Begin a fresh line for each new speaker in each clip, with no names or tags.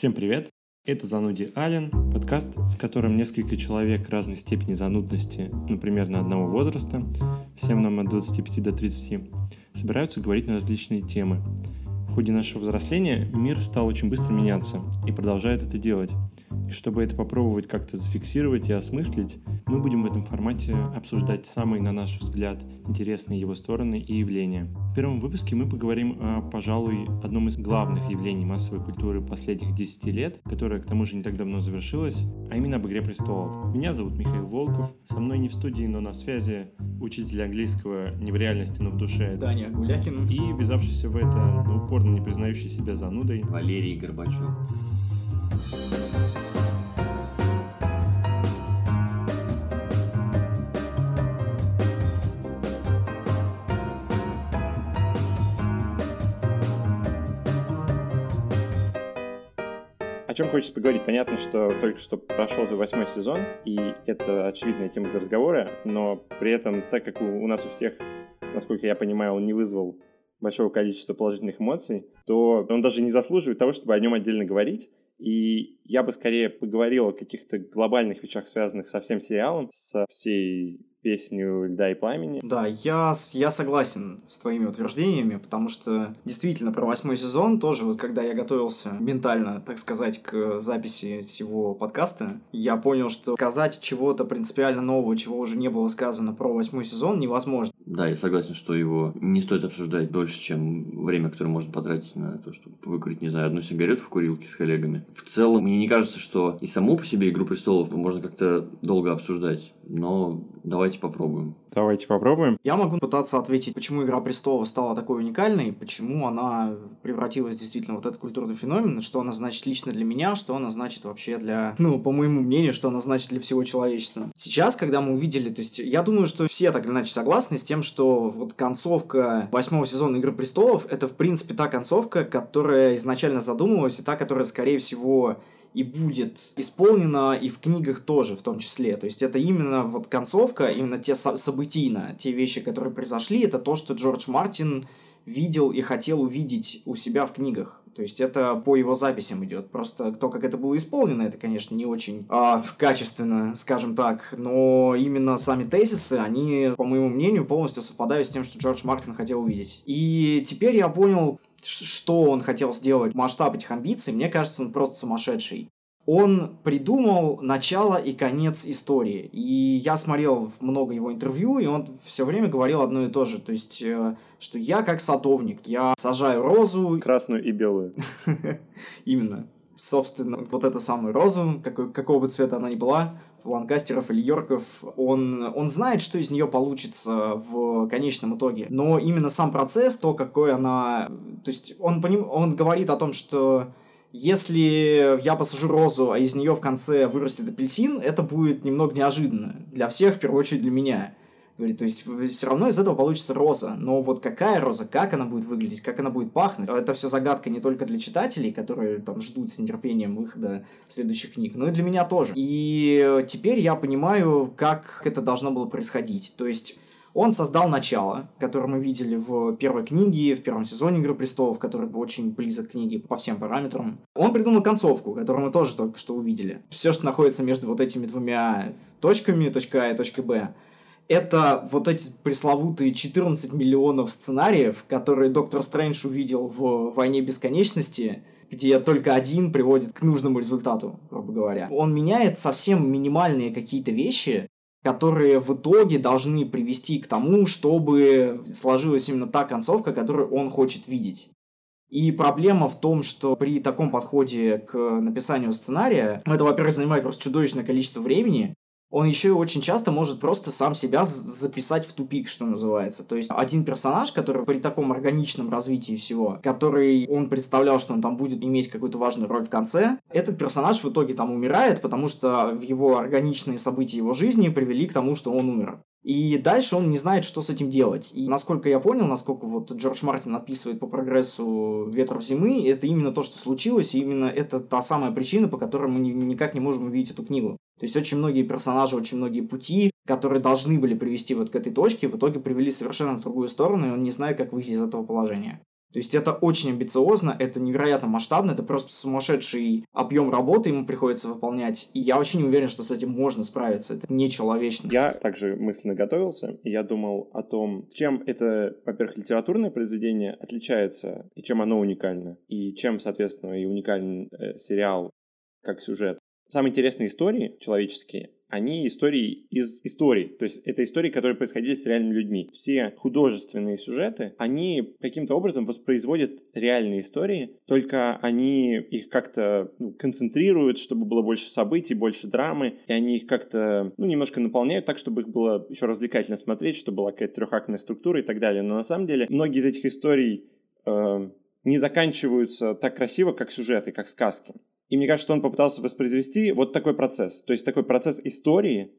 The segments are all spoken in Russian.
Всем привет! Это «Зануди Ален», подкаст, в котором несколько человек разной степени занудности, ну, примерно одного возраста, всем нам от 25 до 30, собираются говорить на различные темы. В ходе нашего взросления мир стал очень быстро меняться и продолжает это делать. И чтобы это попробовать как-то зафиксировать и осмыслить, мы будем в этом формате обсуждать самые, на наш взгляд, интересные его стороны и явления. В первом выпуске мы поговорим о, пожалуй, одном из главных явлений массовой культуры последних 10 лет, которое к тому же не так давно завершилось, а именно об «Игре престолов». Меня зовут Михаил Волков, со мной не в студии, но на связи учитель английского не в реальности, но в душе.
Даня Гулякин.
И ввязавшийся в это, но упорно не признающий себя занудой.
Валерий Горбачев.
Чем хочется поговорить? Понятно, что только что прошел восьмой сезон, и это очевидная тема для разговора, но при этом, так как у, у нас у всех, насколько я понимаю, он не вызвал большого количества положительных эмоций, то он даже не заслуживает того, чтобы о нем отдельно говорить. И я бы скорее поговорил о каких-то глобальных вещах, связанных со всем сериалом, со всей песню «Льда и пламени».
Да, я, я согласен с твоими утверждениями, потому что действительно про восьмой сезон тоже, вот когда я готовился ментально, так сказать, к записи всего подкаста, я понял, что сказать чего-то принципиально нового, чего уже не было сказано про восьмой сезон, невозможно.
Да, я согласен, что его не стоит обсуждать дольше, чем время, которое можно потратить на то, чтобы выкурить, не знаю, одну сигарету в курилке с коллегами. В целом, мне не кажется, что и саму по себе «Игру престолов» можно как-то долго обсуждать, но давайте попробуем.
Давайте попробуем.
Я могу пытаться ответить, почему «Игра престолов» стала такой уникальной, почему она превратилась действительно в вот этот культурный феномен, что она значит лично для меня, что она значит вообще для, ну, по моему мнению, что она значит для всего человечества. Сейчас, когда мы увидели, то есть я думаю, что все так или иначе согласны с тем, что вот концовка восьмого сезона «Игры престолов» это, в принципе, та концовка, которая изначально задумывалась, и та, которая, скорее всего, и будет исполнена и в книгах тоже в том числе. То есть это именно вот концовка, именно те со- событийно, те вещи, которые произошли, это то, что Джордж Мартин видел и хотел увидеть у себя в книгах. То есть это по его записям идет. Просто то, как это было исполнено, это, конечно, не очень а, качественно, скажем так. Но именно сами тезисы, они, по моему мнению, полностью совпадают с тем, что Джордж Мартин хотел увидеть. И теперь я понял, что он хотел сделать, масштаб этих амбиций, мне кажется, он просто сумасшедший. Он придумал начало и конец истории. И я смотрел много его интервью, и он все время говорил одно и то же. То есть, э, что я как садовник, я сажаю розу.
Красную и белую.
Именно. Собственно, вот эту самую розу, какой, какого бы цвета она ни была, Ланкастеров или Йорков, он, он знает, что из нее получится в конечном итоге. Но именно сам процесс, то, какой она... То есть он, поним, он говорит о том, что если я посажу розу, а из нее в конце вырастет апельсин, это будет немного неожиданно. Для всех, в первую очередь для меня. То есть все равно из этого получится роза. Но вот какая роза, как она будет выглядеть, как она будет пахнуть, это все загадка не только для читателей, которые там ждут с нетерпением выхода следующих книг, но и для меня тоже. И теперь я понимаю, как это должно было происходить. То есть он создал начало, которое мы видели в первой книге, в первом сезоне «Игры престолов», который очень близок к книге по всем параметрам. Он придумал концовку, которую мы тоже только что увидели. Все, что находится между вот этими двумя точками, точка А и точка Б, это вот эти пресловутые 14 миллионов сценариев, которые Доктор Стрэндж увидел в «Войне бесконечности», где только один приводит к нужному результату, грубо говоря. Он меняет совсем минимальные какие-то вещи, которые в итоге должны привести к тому, чтобы сложилась именно та концовка, которую он хочет видеть. И проблема в том, что при таком подходе к написанию сценария, это, во-первых, занимает просто чудовищное количество времени, он еще и очень часто может просто сам себя записать в тупик, что называется. То есть один персонаж, который при таком органичном развитии всего, который он представлял, что он там будет иметь какую-то важную роль в конце, этот персонаж в итоге там умирает, потому что в его органичные события его жизни привели к тому, что он умер. И дальше он не знает, что с этим делать. И насколько я понял, насколько вот Джордж Мартин описывает по прогрессу «Ветров зимы», это именно то, что случилось, и именно это та самая причина, по которой мы никак не можем увидеть эту книгу. То есть очень многие персонажи, очень многие пути, которые должны были привести вот к этой точке, в итоге привели совершенно в другую сторону, и он не знает, как выйти из этого положения. То есть это очень амбициозно, это невероятно масштабно, это просто сумасшедший объем работы ему приходится выполнять. И я очень уверен, что с этим можно справиться. Это нечеловечно.
Я также мысленно готовился, и я думал о том, чем это, во-первых, литературное произведение отличается, и чем оно уникально, и чем, соответственно, и уникален э, сериал как сюжет. Самые интересные истории человеческие, они истории из историй. То есть это истории, которые происходили с реальными людьми. Все художественные сюжеты, они каким-то образом воспроизводят реальные истории, только они их как-то ну, концентрируют, чтобы было больше событий, больше драмы, и они их как-то ну, немножко наполняют так, чтобы их было еще развлекательно смотреть, чтобы была какая-то трехактная структура и так далее. Но на самом деле многие из этих историй э, не заканчиваются так красиво, как сюжеты, как сказки. И мне кажется, что он попытался воспроизвести вот такой процесс. То есть такой процесс истории,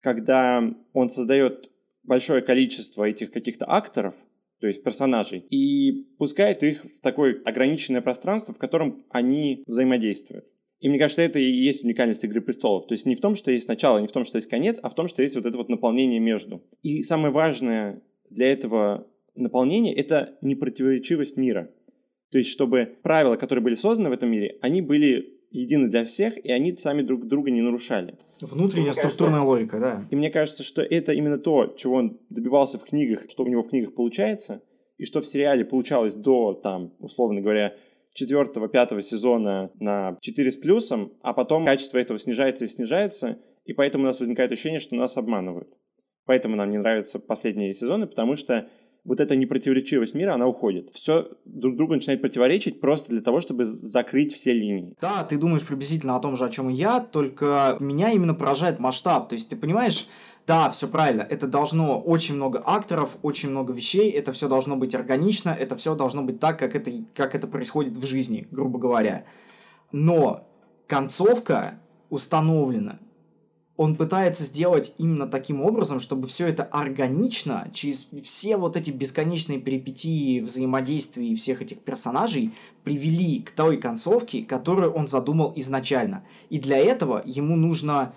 когда он создает большое количество этих каких-то акторов, то есть персонажей, и пускает их в такое ограниченное пространство, в котором они взаимодействуют. И мне кажется, это и есть уникальность «Игры престолов». То есть не в том, что есть начало, не в том, что есть конец, а в том, что есть вот это вот наполнение между. И самое важное для этого наполнения – это непротиворечивость мира. То есть, чтобы правила, которые были созданы в этом мире, они были едины для всех, и они сами друг друга не нарушали.
Внутренняя мне структурная кажется, логика, да.
И мне кажется, что это именно то, чего он добивался в книгах, что у него в книгах получается, и что в сериале получалось до, там, условно говоря, четвертого, пятого сезона на 4 с плюсом, а потом качество этого снижается и снижается, и поэтому у нас возникает ощущение, что нас обманывают. Поэтому нам не нравятся последние сезоны, потому что вот эта непротиворечивость мира, она уходит. Все друг другу начинает противоречить просто для того, чтобы закрыть все линии.
Да, ты думаешь приблизительно о том же, о чем и я, только меня именно поражает масштаб. То есть ты понимаешь, да, все правильно. Это должно очень много акторов, очень много вещей. Это все должно быть органично. Это все должно быть так, как это, как это происходит в жизни, грубо говоря. Но концовка установлена он пытается сделать именно таким образом, чтобы все это органично, через все вот эти бесконечные перипетии взаимодействия всех этих персонажей привели к той концовке, которую он задумал изначально. И для этого ему нужно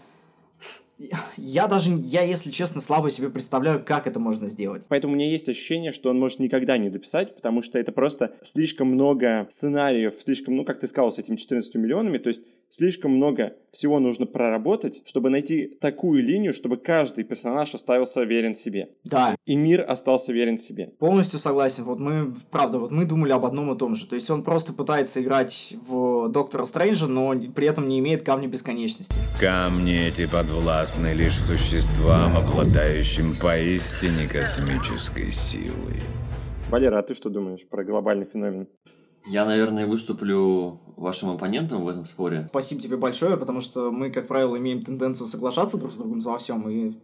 я даже, я, если честно, слабо себе представляю, как это можно сделать.
Поэтому у меня есть ощущение, что он может никогда не дописать, потому что это просто слишком много сценариев, слишком, ну, как ты сказал, с этими 14 миллионами, то есть слишком много всего нужно проработать, чтобы найти такую линию, чтобы каждый персонаж остался верен себе.
Да.
И мир остался верен себе.
Полностью согласен. Вот мы, правда, вот мы думали об одном и том же. То есть он просто пытается играть в Доктора Стрэнджа, но при этом не имеет камня бесконечности.
Камни эти подвластны лишь существам, обладающим поистине космической силой.
Валера, а ты что думаешь про глобальный феномен?
Я, наверное, выступлю вашим оппонентом в этом споре.
Спасибо тебе большое, потому что мы, как правило, имеем тенденцию соглашаться друг с другом во всем, и,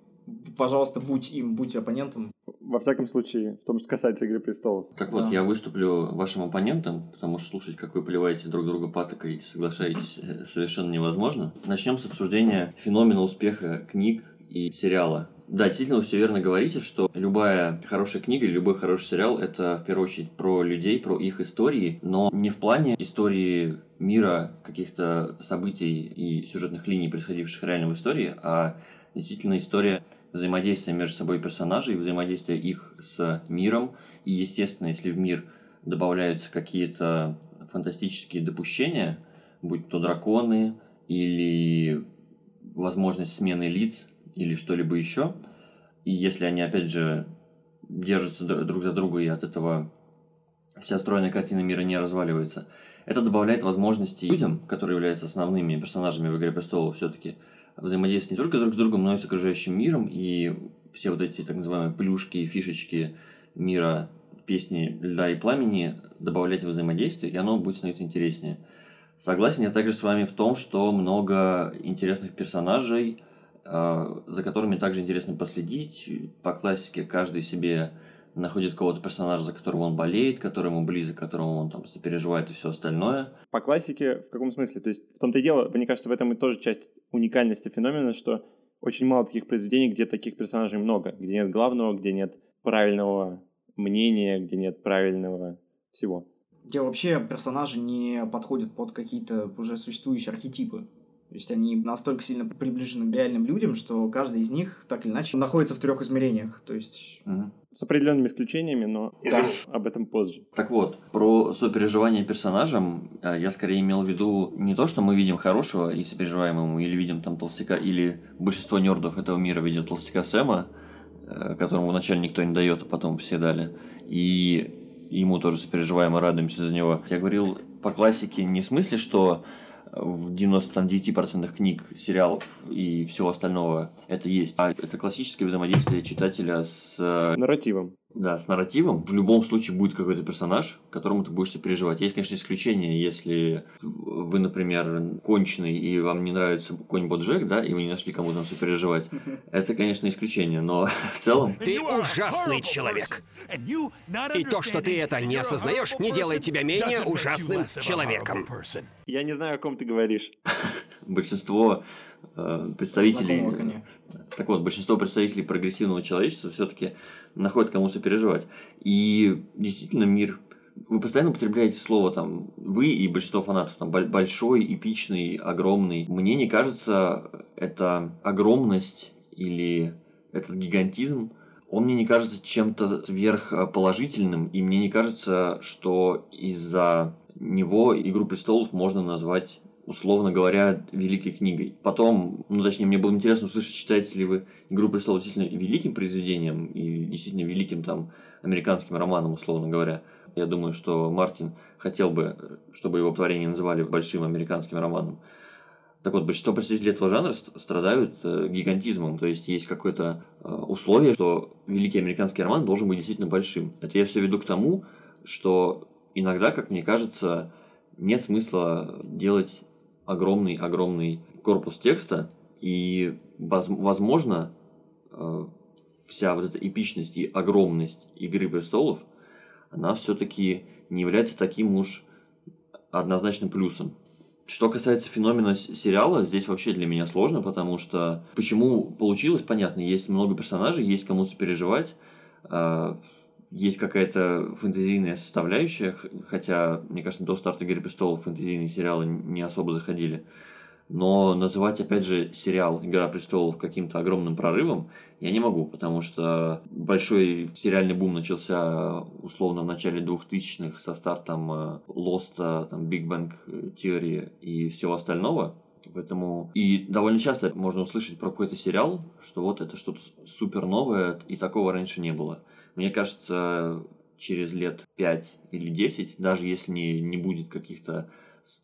пожалуйста, будь им, будь оппонентом.
Во всяком случае, в том, что касается Игры Престолов.
Так вот, да. я выступлю вашим оппонентом, потому что слушать, как вы поливаете друг друга патокой и соглашаетесь, э, совершенно невозможно. Начнем с обсуждения феномена успеха книг и сериала да, действительно, вы все верно говорите, что любая хорошая книга или любой хороший сериал – это, в первую очередь, про людей, про их истории, но не в плане истории мира, каких-то событий и сюжетных линий, происходивших реально в истории, а действительно история взаимодействия между собой персонажей, взаимодействия их с миром. И, естественно, если в мир добавляются какие-то фантастические допущения, будь то драконы или возможность смены лиц или что-либо еще. И если они, опять же, держатся друг за друга, и от этого вся стройная картина мира не разваливается, это добавляет возможности людям, которые являются основными персонажами в «Игре престолов», все-таки взаимодействовать не только друг с другом, но и с окружающим миром, и все вот эти так называемые плюшки и фишечки мира песни «Льда и пламени» добавлять в взаимодействие, и оно будет становиться интереснее. Согласен я также с вами в том, что много интересных персонажей, за которыми также интересно последить. По классике каждый себе находит кого-то персонажа, за которого он болеет, который ему близок, которому он там сопереживает и все остальное.
По классике в каком смысле? То есть в том-то и дело, мне кажется, в этом и тоже часть уникальности феномена, что очень мало таких произведений, где таких персонажей много, где нет главного, где нет правильного мнения, где нет правильного всего.
Где вообще персонажи не подходят под какие-то уже существующие архетипы. То есть они настолько сильно приближены к реальным людям, что каждый из них так или иначе находится в трех измерениях. То есть...
Мгм.
С определенными исключениями, но
Да.
об этом позже.
Так вот, про сопереживание персонажам э, я скорее имел в виду не то, что мы видим хорошего и сопереживаем ему, или видим там толстяка, или большинство нердов этого мира видят толстяка Сэма, э, которому вначале никто не дает, а потом все дали. И ему тоже сопереживаем и радуемся за него. Я говорил по классике не в смысле, что в 99% книг, сериалов и всего остального это есть. А это классическое взаимодействие читателя с э,
Нарративом.
Да, с нарративом. В любом случае будет какой-то персонаж, которому ты будешь сопереживать. Есть, конечно, исключения, если вы, например, конченый и вам не нравится конь Боджек, да, и вы не нашли кому там сопереживать. Это, конечно, исключение, но в целом...
Ты ужасный человек. И то, что ты это не осознаешь, не делает тебя менее ужасным человеком.
Я не знаю, о ком ты говоришь.
большинство э, представителей... Так вот, большинство представителей прогрессивного человечества все-таки находят кому сопереживать. И действительно мир... Вы постоянно употребляете слово там вы и большинство фанатов там боль- большой, эпичный, огромный. Мне не кажется, эта огромность или этот гигантизм, он мне не кажется чем-то сверхположительным, и мне не кажется, что из-за него «Игру престолов» можно назвать условно говоря, великой книгой. Потом, ну точнее, мне было интересно услышать, считаете ли вы «Игру престолов» действительно великим произведением и действительно великим там американским романом, условно говоря. Я думаю, что Мартин хотел бы, чтобы его творение называли большим американским романом. Так вот, большинство представителей этого жанра ст- страдают э, гигантизмом, то есть есть какое-то э, условие, что великий американский роман должен быть действительно большим. Это я все веду к тому, что иногда, как мне кажется, нет смысла делать огромный-огромный корпус текста, и, воз- возможно, э, вся вот эта эпичность и огромность «Игры престолов», она все-таки не является таким уж однозначным плюсом. Что касается феномена сериала, здесь вообще для меня сложно, потому что почему получилось, понятно, есть много персонажей, есть кому сопереживать, э, есть какая-то фэнтезийная составляющая, хотя, мне кажется, до старта «Игры престолов» фэнтезийные сериалы не особо заходили. Но называть, опять же, сериал «Игра престолов» каким-то огромным прорывом я не могу, потому что большой сериальный бум начался условно в начале 2000-х со стартом э, Лоста, там, Big Bang Theory и всего остального. Поэтому и довольно часто можно услышать про какой-то сериал, что вот это что-то супер новое, и такого раньше не было. Мне кажется, через лет 5 или 10, даже если не, не будет каких-то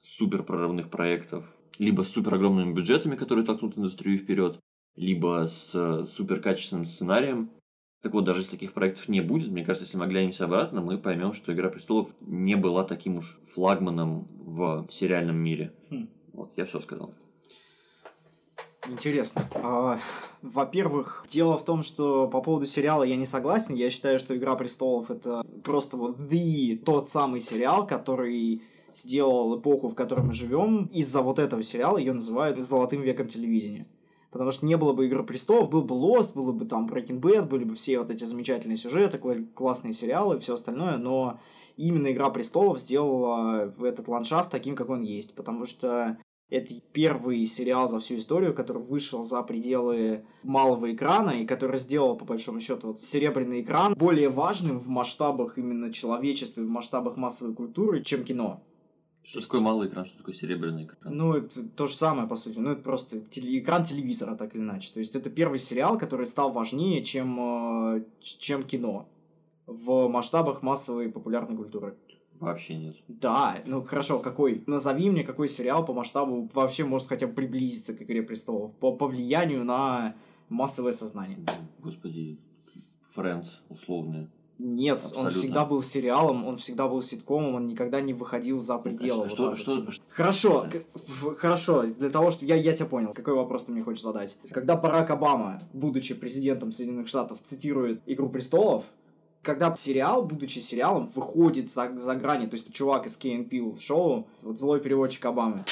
супер прорывных проектов, либо с супер огромными бюджетами, которые толкнут индустрию вперед, либо с супер качественным сценарием. Так вот, даже если таких проектов не будет, мне кажется, если мы оглянемся обратно, мы поймем, что «Игра престолов» не была таким уж флагманом в сериальном мире.
Хм.
Вот, я все сказал.
Интересно. А, Во-первых, дело в том, что по поводу сериала я не согласен. Я считаю, что «Игра престолов» — это просто вот the, тот самый сериал, который сделал эпоху, в которой мы живем. Из-за вот этого сериала ее называют «золотым веком телевидения». Потому что не было бы «Игры престолов», был бы Lost, было бы там Breaking Bad, были бы все вот эти замечательные сюжеты, кла- классные сериалы и все остальное, но именно «Игра престолов» сделала этот ландшафт таким, как он есть. Потому что это первый сериал за всю историю, который вышел за пределы малого экрана и который сделал, по большому счету, вот, серебряный экран более важным в масштабах именно человечества, и в масштабах массовой культуры, чем кино.
Что такое малый экран, что такое серебряный экран?
Ну, это то же самое, по сути. Ну, это просто теле- экран телевизора, так или иначе. То есть, это первый сериал, который стал важнее, чем, э, чем кино в масштабах массовой популярной культуры.
Вообще нет.
Да, ну хорошо, какой? Назови мне, какой сериал по масштабу вообще может хотя бы приблизиться к «Игре престолов» по, по влиянию на массовое сознание.
Господи, Friends условные.
Нет, он
Абсолютно.
всегда был сериалом, он всегда был ситкомом, он никогда не выходил за пределы.
Что-
вот
что-
вот.
что-
Хорошо, в- хорошо, для того, что я, я тебя понял, какой вопрос ты мне хочешь задать. Когда Барак Обама, будучи президентом Соединенных Штатов, цитирует «Игру престолов», когда сериал, будучи сериалом, выходит за, за грани, то есть чувак из Key Peele шоу, вот злой переводчик Обамы,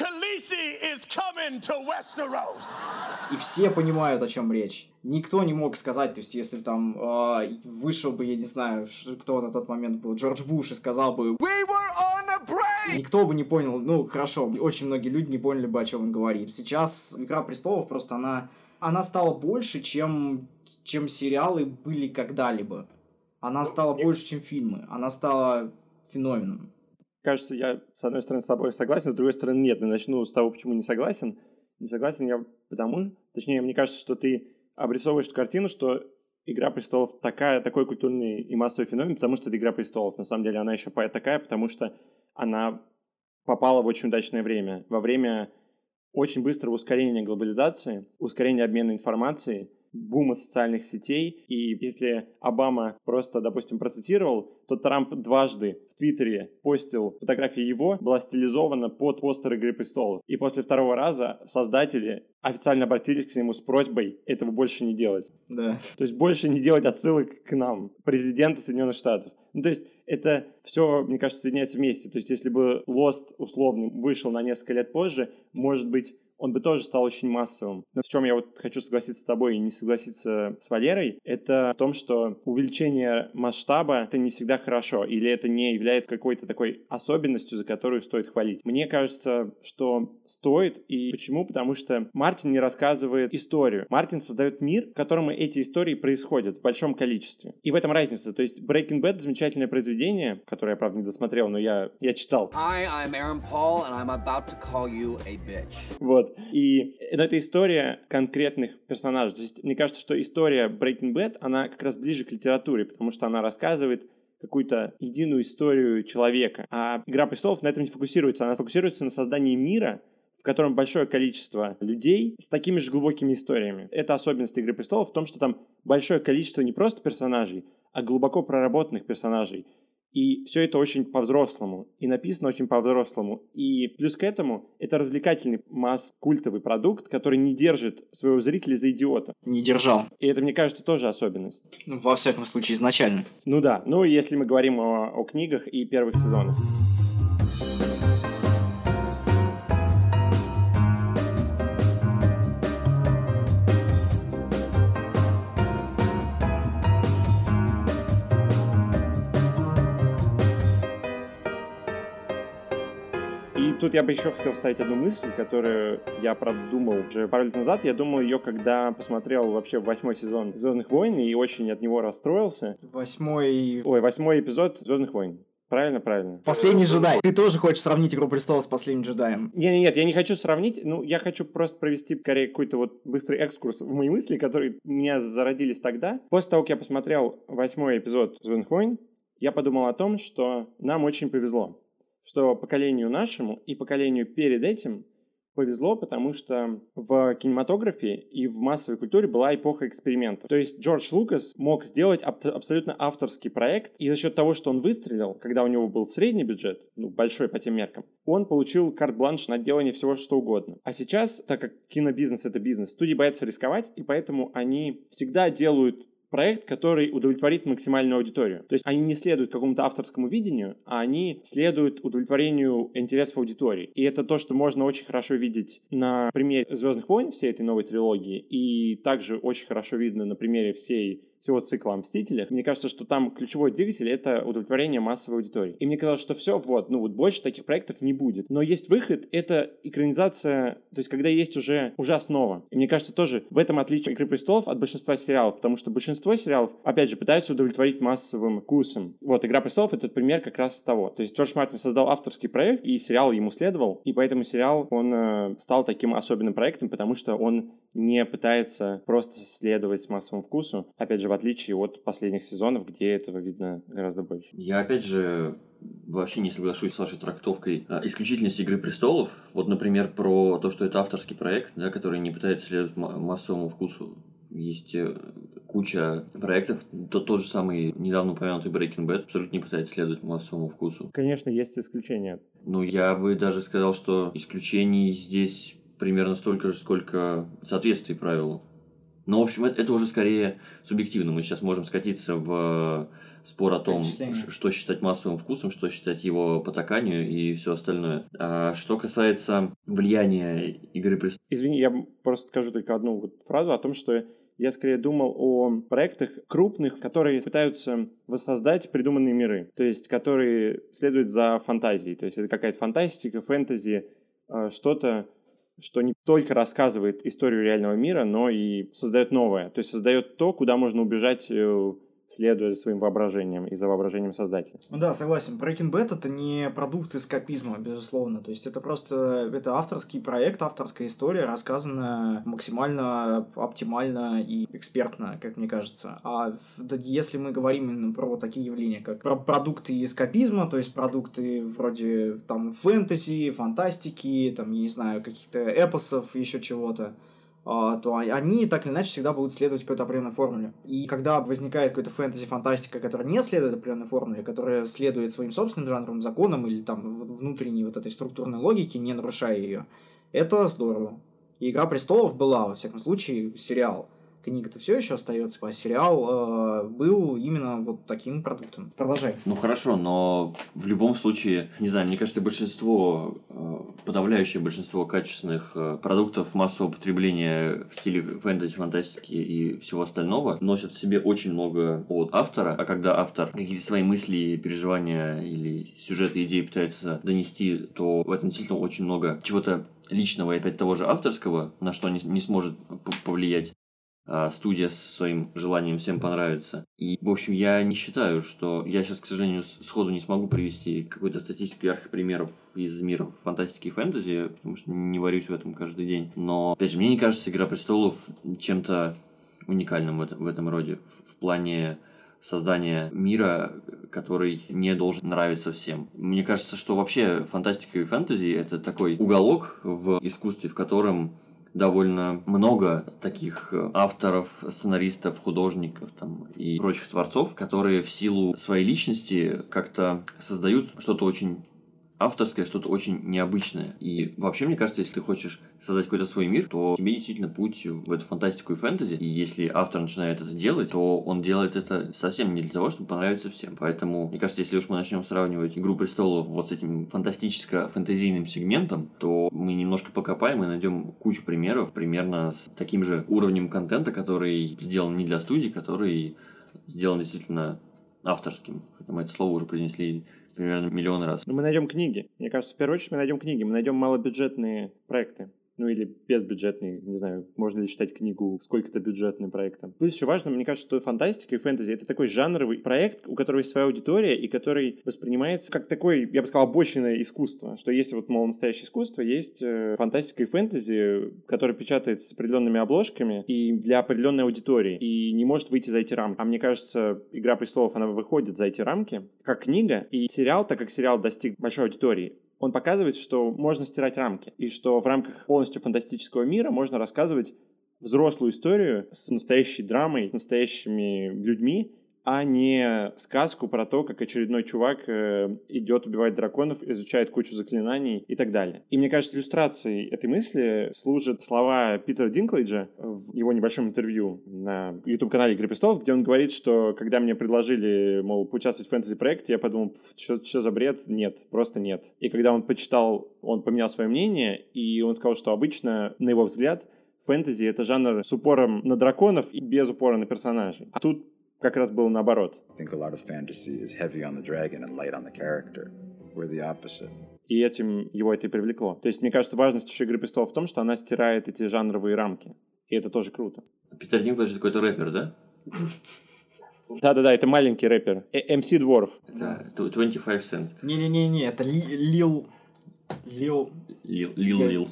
и все понимают, о чем речь. Никто не мог сказать, то есть если там э, вышел бы, я не знаю, кто на тот момент был, Джордж Буш и сказал бы
We were on a break.
Никто бы не понял, ну, хорошо, очень многие люди не поняли бы, о чем он говорит. Сейчас «Игра престолов» просто она, она стала больше, чем, чем сериалы были когда-либо. Она стала больше, чем фильмы. Она стала феноменом.
Кажется, я с одной стороны с тобой согласен, с другой стороны нет. Я начну с того, почему не согласен. Не согласен я потому, точнее, мне кажется, что ты обрисовываешь эту картину, что «Игра престолов» такая, такой культурный и массовый феномен, потому что это «Игра престолов». На самом деле она еще такая, потому что она попала в очень удачное время. Во время очень быстрого ускорения глобализации, ускорения обмена информацией – бума социальных сетей, и если Обама просто, допустим, процитировал, то Трамп дважды в Твиттере постил фотографии его, была стилизована под постер «Игры престолов». И после второго раза создатели официально обратились к нему с просьбой этого больше не делать.
Да.
То есть больше не делать отсылок к нам, президента Соединенных Штатов. Ну, то есть это все, мне кажется, соединяется вместе. То есть если бы Lost условно вышел на несколько лет позже, может быть, он бы тоже стал очень массовым. Но в чем я вот хочу согласиться с тобой и не согласиться с Валерой, это в том, что увеличение масштаба это не всегда хорошо, или это не является какой-то такой особенностью, за которую стоит хвалить. Мне кажется, что стоит, и почему? Потому что Мартин не рассказывает историю. Мартин создает мир, в котором эти истории происходят в большом количестве. И в этом разница. То есть Breaking Bad замечательное произведение, которое я, правда, не досмотрел, но я, я читал.
Hi, I'm Aaron Paul, and I'm about to call you a bitch.
Вот. И это история конкретных персонажей. То есть мне кажется, что история Breaking Bad, она как раз ближе к литературе, потому что она рассказывает какую-то единую историю человека. А «Игра престолов» на этом не фокусируется. Она фокусируется на создании мира, в котором большое количество людей с такими же глубокими историями. Это особенность «Игры престолов» в том, что там большое количество не просто персонажей, а глубоко проработанных персонажей, и все это очень по-взрослому. И написано очень по-взрослому. И плюс к этому это развлекательный масс-культовый продукт, который не держит своего зрителя за идиота.
Не держал.
И это, мне кажется, тоже особенность.
Ну, во всяком случае, изначально.
Ну да. Ну, если мы говорим о, о книгах и первых сезонах. Тут я бы еще хотел вставить одну мысль, которую я продумал уже пару лет назад. Я думал ее, когда посмотрел вообще восьмой сезон Звездных войн и очень от него расстроился.
Восьмой...
Ой, восьмой эпизод Звездных войн. Правильно, правильно.
Последний джедай. Ты тоже хочешь сравнить Игру престолов с последним джедаем?
Нет, нет, я не хочу сравнить. Ну, я хочу просто провести, скорее, какой-то вот быстрый экскурс в мои мысли, которые у меня зародились тогда. После того, как я посмотрел восьмой эпизод Звездных войн, я подумал о том, что нам очень повезло что поколению нашему и поколению перед этим повезло, потому что в кинематографе и в массовой культуре была эпоха экспериментов. То есть Джордж Лукас мог сделать аб- абсолютно авторский проект, и за счет того, что он выстрелил, когда у него был средний бюджет, ну, большой по тем меркам, он получил карт-бланш на делание всего что угодно. А сейчас, так как кинобизнес — это бизнес, студии боятся рисковать, и поэтому они всегда делают проект, который удовлетворит максимальную аудиторию. То есть они не следуют какому-то авторскому видению, а они следуют удовлетворению интересов аудитории. И это то, что можно очень хорошо видеть на примере «Звездных войн», всей этой новой трилогии, и также очень хорошо видно на примере всей всего цикла о мне кажется, что там ключевой двигатель — это удовлетворение массовой аудитории. И мне казалось, что все, вот, ну вот больше таких проектов не будет. Но есть выход — это экранизация, то есть когда есть уже, уже основа. И мне кажется, тоже в этом отличие «Игры престолов» от большинства сериалов, потому что большинство сериалов, опять же, пытаются удовлетворить массовым вкусом. Вот, «Игра престолов» — это пример как раз того. То есть Джордж Мартин создал авторский проект, и сериал ему следовал, и поэтому сериал, он э, стал таким особенным проектом, потому что он не пытается просто следовать массовому вкусу. Опять же, в отличие от последних сезонов, где этого видно гораздо больше.
Я опять же вообще не соглашусь с вашей трактовкой а, исключительности «Игры престолов». Вот, например, про то, что это авторский проект, да, который не пытается следовать массовому вкусу. Есть э, куча проектов, то тот же самый недавно упомянутый Breaking Bad абсолютно не пытается следовать массовому вкусу.
Конечно, есть исключения.
Ну, я бы даже сказал, что исключений здесь примерно столько же, сколько соответствий правилу. Но, в общем, это, это уже скорее субъективно. Мы сейчас можем скатиться в спор о том, что считать массовым вкусом, что считать его потаканию и все остальное. А что касается влияния Игры престолов...
Извини, я просто скажу только одну вот фразу о том, что Я скорее думал о проектах крупных, которые пытаются воссоздать придуманные миры, то есть которые следуют за фантазией. То есть это какая-то фантастика, фэнтези, э, что-то, что не только рассказывает историю реального мира, но и создает новое. То есть создает то, куда можно убежать э, следуя за своим воображением и за воображением создателя.
Ну да, согласен. Breaking Bad это не продукт эскапизма, безусловно. То есть это просто это авторский проект, авторская история, рассказанная максимально оптимально и экспертно, как мне кажется. А если мы говорим именно про такие явления, как про продукты эскапизма, то есть продукты вроде там фэнтези, фантастики, там, я не знаю, каких-то эпосов, еще чего-то, то они так или иначе всегда будут следовать какой-то определенной формуле. И когда возникает какой-то фэнтези-фантастика, которая не следует определенной формуле, которая следует своим собственным жанровым законам или там внутренней вот этой структурной логике, не нарушая ее, это здорово. И «Игра престолов» была, во всяком случае, сериал – книга-то все еще остается, а сериал э, был именно вот таким продуктом. Продолжай.
Ну хорошо, но в любом случае, не знаю, мне кажется, большинство, э, подавляющее большинство качественных э, продуктов массового потребления в стиле фэнтези, фантастики и всего остального носят в себе очень много от автора, а когда автор какие-то свои мысли, переживания или сюжеты, идеи пытается донести, то в этом действительно очень много чего-то личного и опять того же авторского, на что не, не сможет повлиять студия с своим желанием всем понравится. И, в общем, я не считаю, что... Я сейчас, к сожалению, сходу не смогу привести какой-то статистику ярких примеров из мира фантастики и фэнтези, потому что не варюсь в этом каждый день. Но, опять же, мне не кажется «Игра престолов» чем-то уникальным в этом, в этом роде. В плане создания мира, который не должен нравиться всем. Мне кажется, что вообще фантастика и фэнтези это такой уголок в искусстве, в котором довольно много таких э, авторов, сценаристов, художников там, и прочих творцов, которые в силу своей личности как-то создают что-то очень авторское, что-то очень необычное. И вообще, мне кажется, если ты хочешь создать какой-то свой мир, то тебе действительно путь в эту фантастику и фэнтези. И если автор начинает это делать, то он делает это совсем не для того, чтобы понравиться всем. Поэтому, мне кажется, если уж мы начнем сравнивать «Игру престолов» вот с этим фантастическо-фэнтезийным сегментом, то мы немножко покопаем и найдем кучу примеров примерно с таким же уровнем контента, который сделан не для студии, который сделан действительно авторским. Хотя мы это слово уже принесли примерно миллион раз.
Но ну, мы найдем книги. Мне кажется, в первую очередь мы найдем книги. Мы найдем малобюджетные проекты ну или безбюджетный, не знаю, можно ли считать книгу сколько-то бюджетным проектом. Плюс еще важно, мне кажется, что фантастика и фэнтези — это такой жанровый проект, у которого есть своя аудитория, и который воспринимается как такой, я бы сказал, обочинное искусство, что если вот, мол, настоящее искусство, есть э, фантастика и фэнтези, которая печатается с определенными обложками и для определенной аудитории, и не может выйти за эти рамки. А мне кажется, «Игра престолов», она выходит за эти рамки, как книга, и сериал, так как сериал достиг большой аудитории, он показывает, что можно стирать рамки, и что в рамках полностью фантастического мира можно рассказывать взрослую историю с настоящей драмой, с настоящими людьми, а не сказку про то, как очередной чувак э, идет убивать драконов, изучает кучу заклинаний и так далее. И мне кажется, иллюстрацией этой мысли служат слова Питера Динклейджа в его небольшом интервью на YouTube-канале «Игры престолов», где он говорит, что когда мне предложили, мол, поучаствовать в фэнтези-проекте, я подумал, что, за бред? Нет, просто нет. И когда он почитал, он поменял свое мнение, и он сказал, что обычно, на его взгляд, фэнтези — это жанр с упором на драконов и без упора на персонажей. А тут как раз было наоборот. И этим его это и привлекло. То есть, мне кажется, важность еще «Игры престолов» в том, что она стирает эти жанровые рамки. И это тоже круто.
Питер Динклэдж какой-то рэпер, да?
Да-да-да, это маленький рэпер. MC Дворф.
Это 25 Cent.
Не-не-не, это Лил... Лил...
Лил Лил.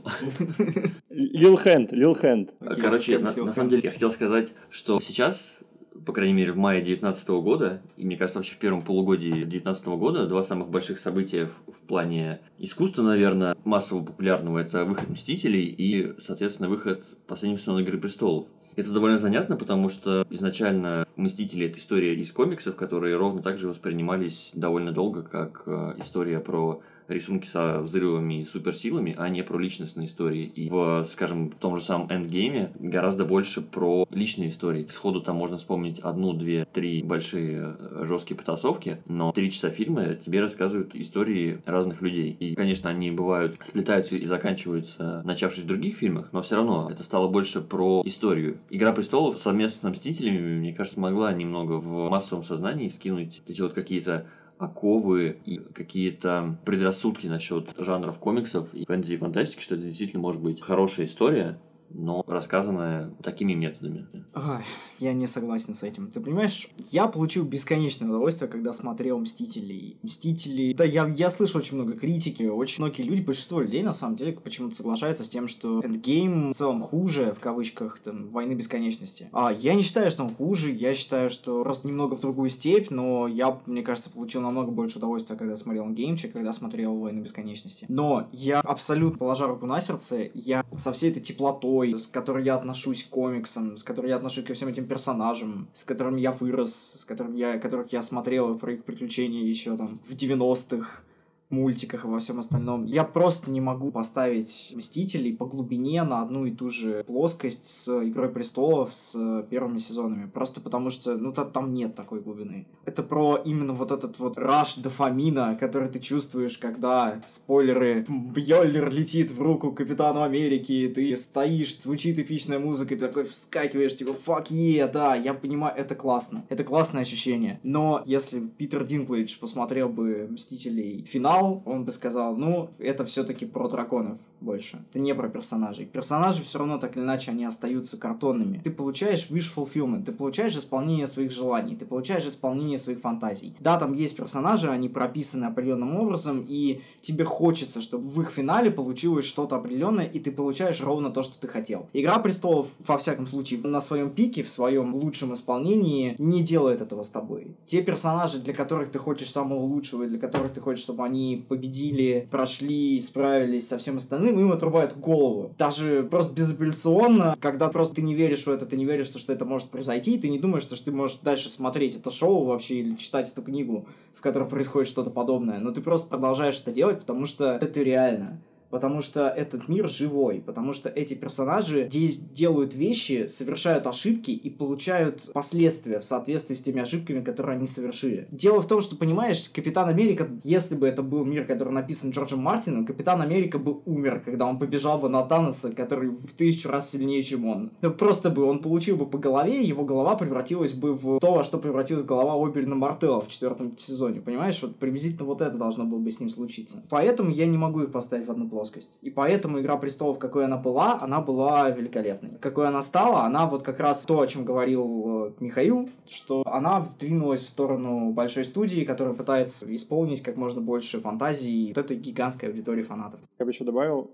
Лил Хэнд, Лил Хэнд.
Короче, на самом деле, я хотел сказать, что сейчас по крайней мере, в мае 2019 года, и мне кажется, вообще в первом полугодии 2019 года, два самых больших события в, плане искусства, наверное, массово популярного, это выход «Мстителей» и, соответственно, выход «Последнего сезона Игры престолов». Это довольно занятно, потому что изначально «Мстители» — это история из комиксов, которые ровно так же воспринимались довольно долго, как э, история про рисунки со взрывами и суперсилами, а не про личностные истории. И в, скажем, в том же самом эндгейме гораздо больше про личные истории. Сходу там можно вспомнить одну, две, три большие э, жесткие потасовки, но три часа фильма тебе рассказывают истории разных людей. И, конечно, они бывают сплетаются и заканчиваются, начавшись в других фильмах, но все равно это стало больше про историю. Игра престолов совместно с Мстителями, мне кажется, могла немного в массовом сознании скинуть эти вот какие-то оковы и какие-то предрассудки насчет жанров комиксов. И фэнтези и фантастики, что это действительно может быть хорошая история, но рассказанная такими методами.
Ой, я не согласен с этим. Ты понимаешь, я получил бесконечное удовольствие, когда смотрел «Мстителей». «Мстители...» Да, я, я слышу очень много критики, очень многие люди, большинство людей, на самом деле, почему-то соглашаются с тем, что «Эндгейм» в целом хуже, в кавычках, там, «Войны бесконечности». А я не считаю, что он хуже, я считаю, что просто немного в другую степь, но я, мне кажется, получил намного больше удовольствия, когда смотрел «Эндгейм», чем когда смотрел «Войны бесконечности». Но я абсолютно, положа руку на сердце, я со всей этой теплотой, с которой я отношусь к комиксам, с которой я отношусь ко всем этим персонажам, с которыми я вырос, с которыми я, которых я смотрел про их приключения еще там в 90-х, мультиках и во всем остальном. Я просто не могу поставить Мстителей по глубине на одну и ту же плоскость с Игрой Престолов, с первыми сезонами. Просто потому что, ну, там нет такой глубины. Это про именно вот этот вот раш дофамина, который ты чувствуешь, когда, спойлеры, Бьоллер летит в руку Капитану Америки, ты стоишь, звучит эпичная музыка, и ты такой вскакиваешь, типа, fuck yeah, да, я понимаю, это классно. Это классное ощущение. Но если Питер Динклейдж посмотрел бы Мстителей финал, читал, он бы сказал, ну, это все-таки про драконов больше. Это не про персонажей. Персонажи все равно так или иначе они остаются картонными. Ты получаешь wish fulfillment, ты получаешь исполнение своих желаний, ты получаешь исполнение своих фантазий. Да, там есть персонажи, они прописаны определенным образом, и тебе хочется, чтобы в их финале получилось что-то определенное, и ты получаешь ровно то, что ты хотел. Игра престолов, во всяком случае, на своем пике, в своем лучшем исполнении, не делает этого с тобой. Те персонажи, для которых ты хочешь самого лучшего, и для которых ты хочешь, чтобы они победили, прошли, справились со всем остальным, им отрубают голову. Даже просто безапелляционно, когда просто ты не веришь в это, ты не веришь, что это может произойти, ты не думаешь, что ты можешь дальше смотреть это шоу вообще или читать эту книгу, в которой происходит что-то подобное. Но ты просто продолжаешь это делать, потому что это реально потому что этот мир живой, потому что эти персонажи делают вещи, совершают ошибки и получают последствия в соответствии с теми ошибками, которые они совершили. Дело в том, что, понимаешь, Капитан Америка, если бы это был мир, который написан Джорджем Мартином, Капитан Америка бы умер, когда он побежал бы на Таноса, который в тысячу раз сильнее, чем он. Просто бы он получил бы по голове, его голова превратилась бы в то, во что превратилась голова Оберина Мартелла в четвертом сезоне. Понимаешь, вот приблизительно вот это должно было бы с ним случиться. Поэтому я не могу их поставить в одну плоскость плоскость. И поэтому «Игра престолов», какой она была, она была великолепной. Какой она стала, она вот как раз то, о чем говорил э, Михаил, что она сдвинулась в сторону большой студии, которая пытается исполнить как можно больше фантазии вот этой гигантской аудитории фанатов.
Я бы еще добавил,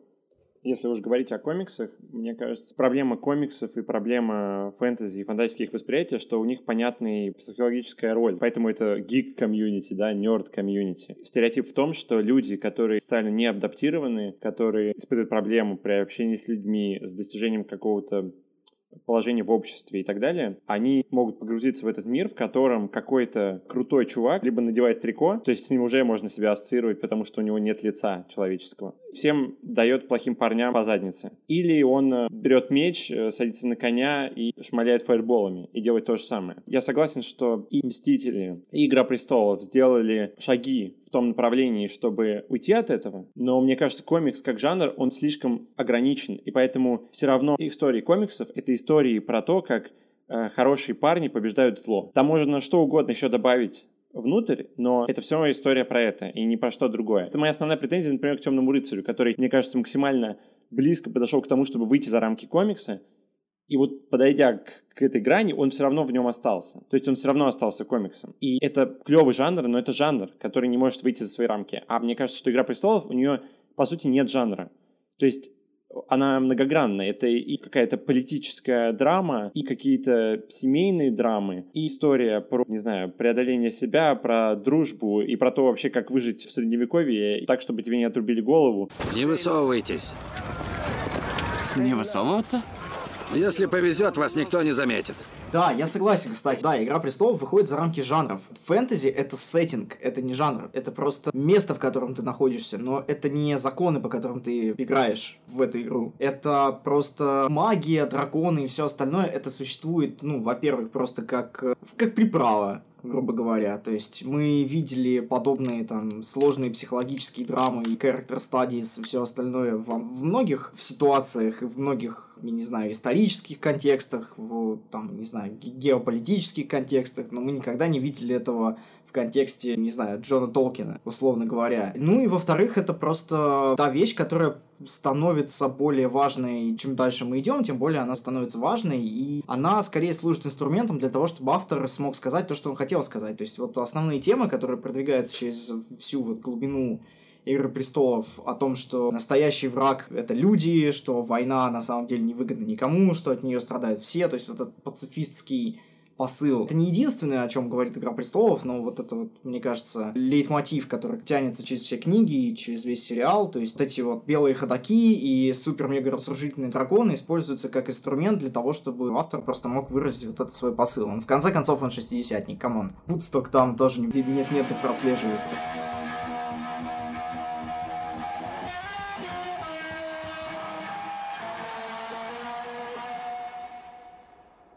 если уж говорить о комиксах, мне кажется, проблема комиксов и проблема фэнтези и фантастических восприятий, что у них понятная психологическая роль. Поэтому это гик-комьюнити, да, нерд-комьюнити. Стереотип в том, что люди, которые социально не адаптированы, которые испытывают проблему при общении с людьми, с достижением какого-то положение в обществе и так далее, они могут погрузиться в этот мир, в котором какой-то крутой чувак либо надевает трико, то есть с ним уже можно себя ассоциировать, потому что у него нет лица человеческого. Всем дает плохим парням по заднице. Или он э, берет меч, э, садится на коня и шмаляет фаерболами и делает то же самое. Я согласен, что и Мстители, и Игра Престолов сделали шаги том направлении, чтобы уйти от этого, но мне кажется, комикс как жанр, он слишком ограничен, и поэтому все равно истории комиксов — это истории про то, как э, хорошие парни побеждают зло. Там можно что угодно еще добавить внутрь, но это все равно история про это, и не про что другое. Это моя основная претензия, например, к Темному рыцарю, который, мне кажется, максимально близко подошел к тому, чтобы выйти за рамки комикса, и вот подойдя к, к этой грани, он все равно в нем остался. То есть он все равно остался комиксом. И это клевый жанр, но это жанр, который не может выйти за свои рамки. А мне кажется, что «Игра престолов» у нее, по сути, нет жанра. То есть она многогранная. Это и какая-то политическая драма, и какие-то семейные драмы, и история про, не знаю, преодоление себя, про дружбу, и про то вообще, как выжить в Средневековье, так, чтобы тебе не отрубили голову.
Не высовывайтесь.
Не высовываться?
Если повезет, вас никто не заметит.
Да, я согласен, кстати. Да, Игра престолов выходит за рамки жанров. Фэнтези — это сеттинг, это не жанр. Это просто место, в котором ты находишься, но это не законы, по которым ты играешь в эту игру. Это просто магия, драконы и все остальное. Это существует, ну, во-первых, просто как, э, как приправа грубо говоря. То есть мы видели подобные там сложные психологические драмы и character studies и все остальное в, в многих ситуациях и в многих я не знаю, исторических контекстах, в, там, не знаю, геополитических контекстах, но мы никогда не видели этого контексте, не знаю, Джона Толкина, условно говоря. Ну и во-вторых, это просто та вещь, которая становится более важной, чем дальше мы идем, тем более она становится важной, и она скорее служит инструментом для того, чтобы автор смог сказать то, что он хотел сказать. То есть вот основные темы, которые продвигаются через всю вот глубину Игры престолов о том, что настоящий враг — это люди, что война на самом деле не выгодна никому, что от нее страдают все, то есть вот этот пацифистский посыл. Это не единственное, о чем говорит Игра престолов, но вот это вот, мне кажется, лейтмотив, который тянется через все книги и через весь сериал. То есть вот эти вот белые ходаки и супер-мега разрушительные драконы используются как инструмент для того, чтобы автор просто мог выразить вот этот свой посыл. Он в конце концов он шестидесятник, come on. Вудсток там тоже нет-нет, прослеживается.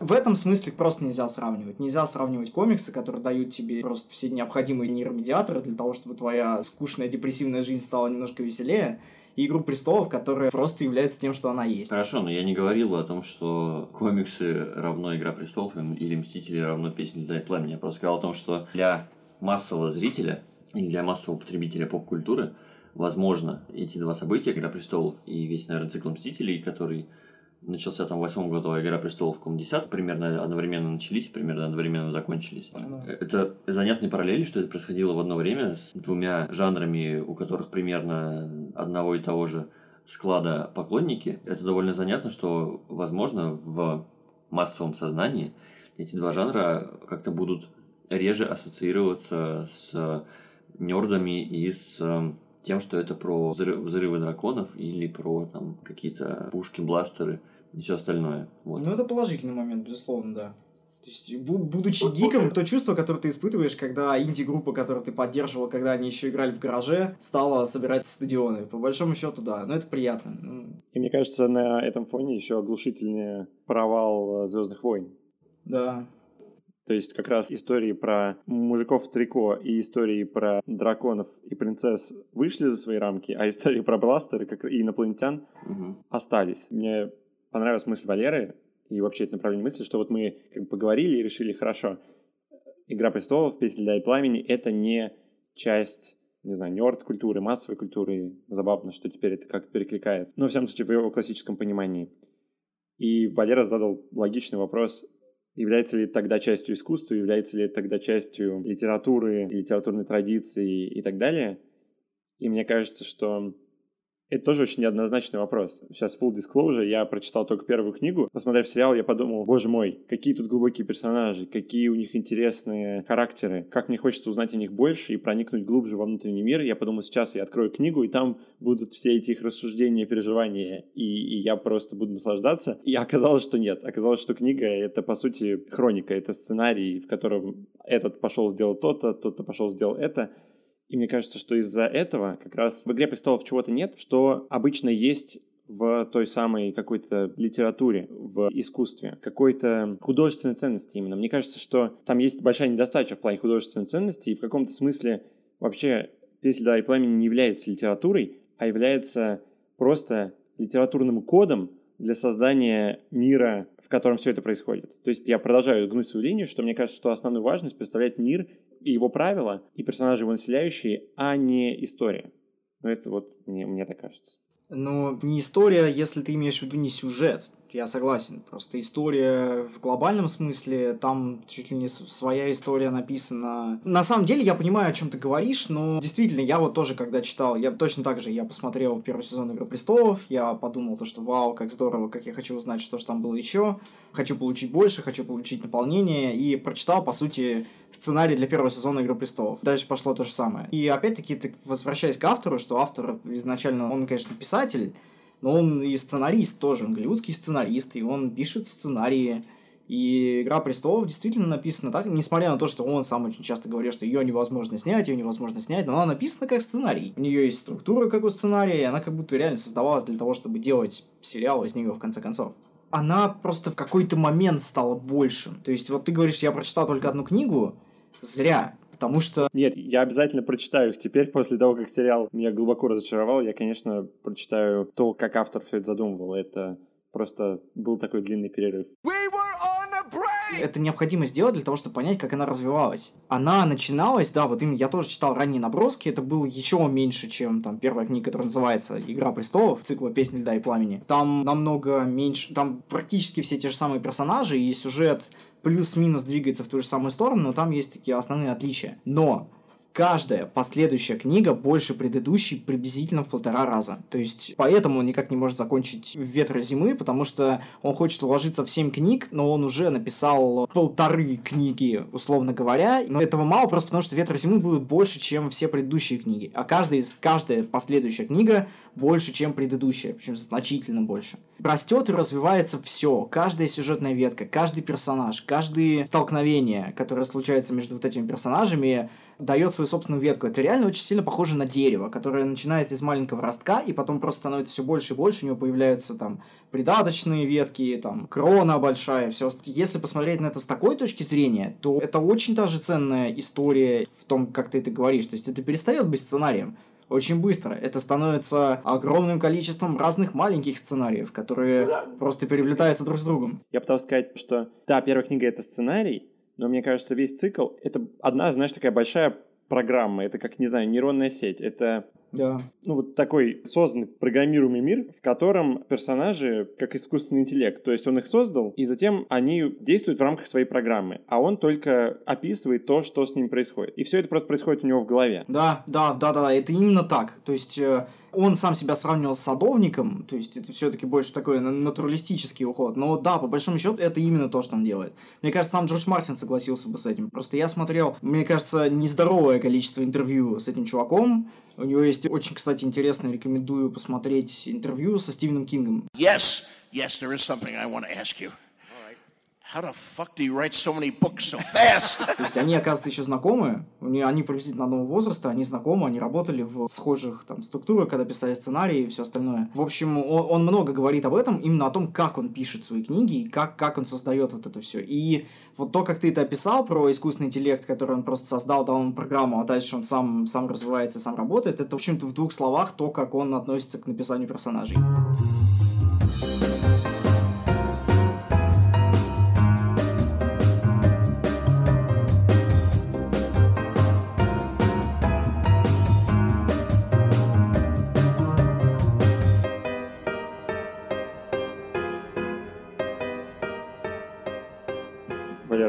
В этом смысле просто нельзя сравнивать. Нельзя сравнивать комиксы, которые дают тебе просто все необходимые нейромедиаторы для того, чтобы твоя скучная депрессивная жизнь стала немножко веселее, и «Игру престолов», которая просто является тем, что она есть.
Хорошо, но я не говорил о том, что комиксы равно «Игра престолов» или «Мстители» равно «Песни для пламени». Я просто сказал о том, что для массового зрителя или для массового потребителя поп-культуры возможно эти два события «Игра престолов» и весь, наверное, цикл «Мстителей», который начался там в восьмом году, а «Игра престолов» в каком десятом, примерно одновременно начались, примерно одновременно закончились.
Да.
Это занятные параллели, что это происходило в одно время с двумя жанрами, у которых примерно одного и того же склада поклонники. Это довольно занятно, что, возможно, в массовом сознании эти два жанра как-то будут реже ассоциироваться с нердами и с тем, что это про взрывы драконов или про там какие-то пушки, бластеры и все остальное. Вот.
Ну, это положительный момент, безусловно, да. То есть, будучи гиком, то чувство, которое ты испытываешь, когда инди-группа, которую ты поддерживал, когда они еще играли в гараже, стала собирать стадионы. По большому счету, да. Но это приятно. Ну.
И мне кажется, на этом фоне еще оглушительнее провал э, Звездных войн.
Да.
То есть как раз истории про мужиков в трико и истории про драконов и принцесс вышли за свои рамки, а истории про бластеры как и инопланетян угу. остались. Мне понравилась мысль Валеры и вообще это направление мысли, что вот мы как бы поговорили и решили, хорошо, «Игра престолов», «Песня для и пламени» — это не часть не знаю, нерд-культуры, массовой культуры. Забавно, что теперь это как-то перекликается. Но, в всяком случае, в его классическом понимании. И Валера задал логичный вопрос, Является ли это тогда частью искусства, является ли это тогда частью литературы, литературной традиции и так далее? И мне кажется, что это тоже очень неоднозначный вопрос. Сейчас full disclosure, я прочитал только первую книгу. Посмотрев сериал, я подумал, боже мой, какие тут глубокие персонажи, какие у них интересные характеры, как мне хочется узнать о них больше и проникнуть глубже во внутренний мир. Я подумал, сейчас я открою книгу, и там будут все эти их рассуждения, переживания, и, и я просто буду наслаждаться. И оказалось, что нет. Оказалось, что книга — это, по сути, хроника, это сценарий, в котором этот пошел сделал то-то, тот-то пошел сделал это — и мне кажется, что из-за этого как раз в «Игре престолов» чего-то нет, что обычно есть в той самой какой-то литературе, в искусстве, какой-то художественной ценности именно. Мне кажется, что там есть большая недостача в плане художественной ценности, и в каком-то смысле вообще «Песнь да и пламени» не является литературой, а является просто литературным кодом для создания мира, в котором все это происходит. То есть я продолжаю гнуть свою линию, что мне кажется, что основную важность представляет мир его правила, и персонажи его населяющие, а не история. Ну, это вот мне, мне так кажется.
Ну, не история, если ты имеешь в виду не сюжет я согласен. Просто история в глобальном смысле, там чуть ли не своя история написана. На самом деле я понимаю, о чем ты говоришь, но действительно, я вот тоже, когда читал, я точно так же, я посмотрел первый сезон Игры престолов, я подумал то, что вау, как здорово, как я хочу узнать, что же там было еще, хочу получить больше, хочу получить наполнение, и прочитал, по сути, сценарий для первого сезона Игры престолов. Дальше пошло то же самое. И опять-таки, возвращаясь к автору, что автор изначально, он, конечно, писатель, но он и сценарист тоже, он голливудский сценарист, и он пишет сценарии. И «Игра престолов» действительно написана так, несмотря на то, что он сам очень часто говорит, что ее невозможно снять, ее невозможно снять, но она написана как сценарий. У нее есть структура, как у сценария, и она как будто реально создавалась для того, чтобы делать сериал из нее в конце концов она просто в какой-то момент стала большим. То есть, вот ты говоришь, я прочитал только одну книгу, зря. Потому что...
Нет, я обязательно прочитаю их теперь, после того, как сериал меня глубоко разочаровал. Я, конечно, прочитаю то, как автор все это задумывал. Это просто был такой длинный перерыв. We
это необходимо сделать для того, чтобы понять, как она развивалась. Она начиналась, да, вот именно я тоже читал ранние наброски, это было еще меньше, чем там первая книга, которая называется «Игра престолов», цикла «Песни льда и пламени». Там намного меньше, там практически все те же самые персонажи, и сюжет плюс-минус двигается в ту же самую сторону, но там есть такие основные отличия. Но каждая последующая книга больше предыдущей приблизительно в полтора раза. То есть, поэтому он никак не может закончить «Ветра зимы», потому что он хочет уложиться в семь книг, но он уже написал полторы книги, условно говоря. Но этого мало просто потому, что «Ветра зимы» будет больше, чем все предыдущие книги. А каждая из каждая последующая книга больше, чем предыдущая, причем значительно больше. Растет и развивается все. Каждая сюжетная ветка, каждый персонаж, каждые столкновения, которые случаются между вот этими персонажами, дает свою собственную ветку. Это реально очень сильно похоже на дерево, которое начинается из маленького ростка, и потом просто становится все больше и больше, у него появляются там придаточные ветки, там крона большая, все. Если посмотреть на это с такой точки зрения, то это очень даже ценная история в том, как ты это говоришь. То есть это перестает быть сценарием очень быстро. Это становится огромным количеством разных маленьких сценариев, которые да. просто переплетаются друг с другом.
Я пытался сказать, что да, первая книга это сценарий, но мне кажется, весь цикл — это одна, знаешь, такая большая программа. Это как, не знаю, нейронная сеть. Это
да.
Ну, вот такой созданный, программируемый мир, в котором персонажи как искусственный интеллект. То есть он их создал, и затем они действуют в рамках своей программы. А он только описывает то, что с ним происходит. И все это просто происходит у него в голове.
Да, да, да, да, да. Это именно так. То есть э, он сам себя сравнивал с садовником, то есть это все-таки больше такой натуралистический уход. Но да, по большому счету, это именно то, что он делает. Мне кажется, сам Джордж Мартин согласился бы с этим. Просто я смотрел, мне кажется, нездоровое количество интервью с этим чуваком. У него есть очень, кстати, интересно, рекомендую посмотреть интервью со Стивеном Кингом.
Yes, yes, there is something I want to ask you.
То есть они, оказывается, еще знакомы, они приблизительно одного возраста, они знакомы, они работали в схожих там структурах, когда писали сценарии и все остальное. В общем, он, он много говорит об этом, именно о том, как он пишет свои книги, и как, как он создает вот это все. И вот то, как ты это описал про искусственный интеллект, который он просто создал, дал ему программу, а дальше он сам, сам развивается, сам работает, это, в общем-то, в двух словах то, как он относится к написанию персонажей.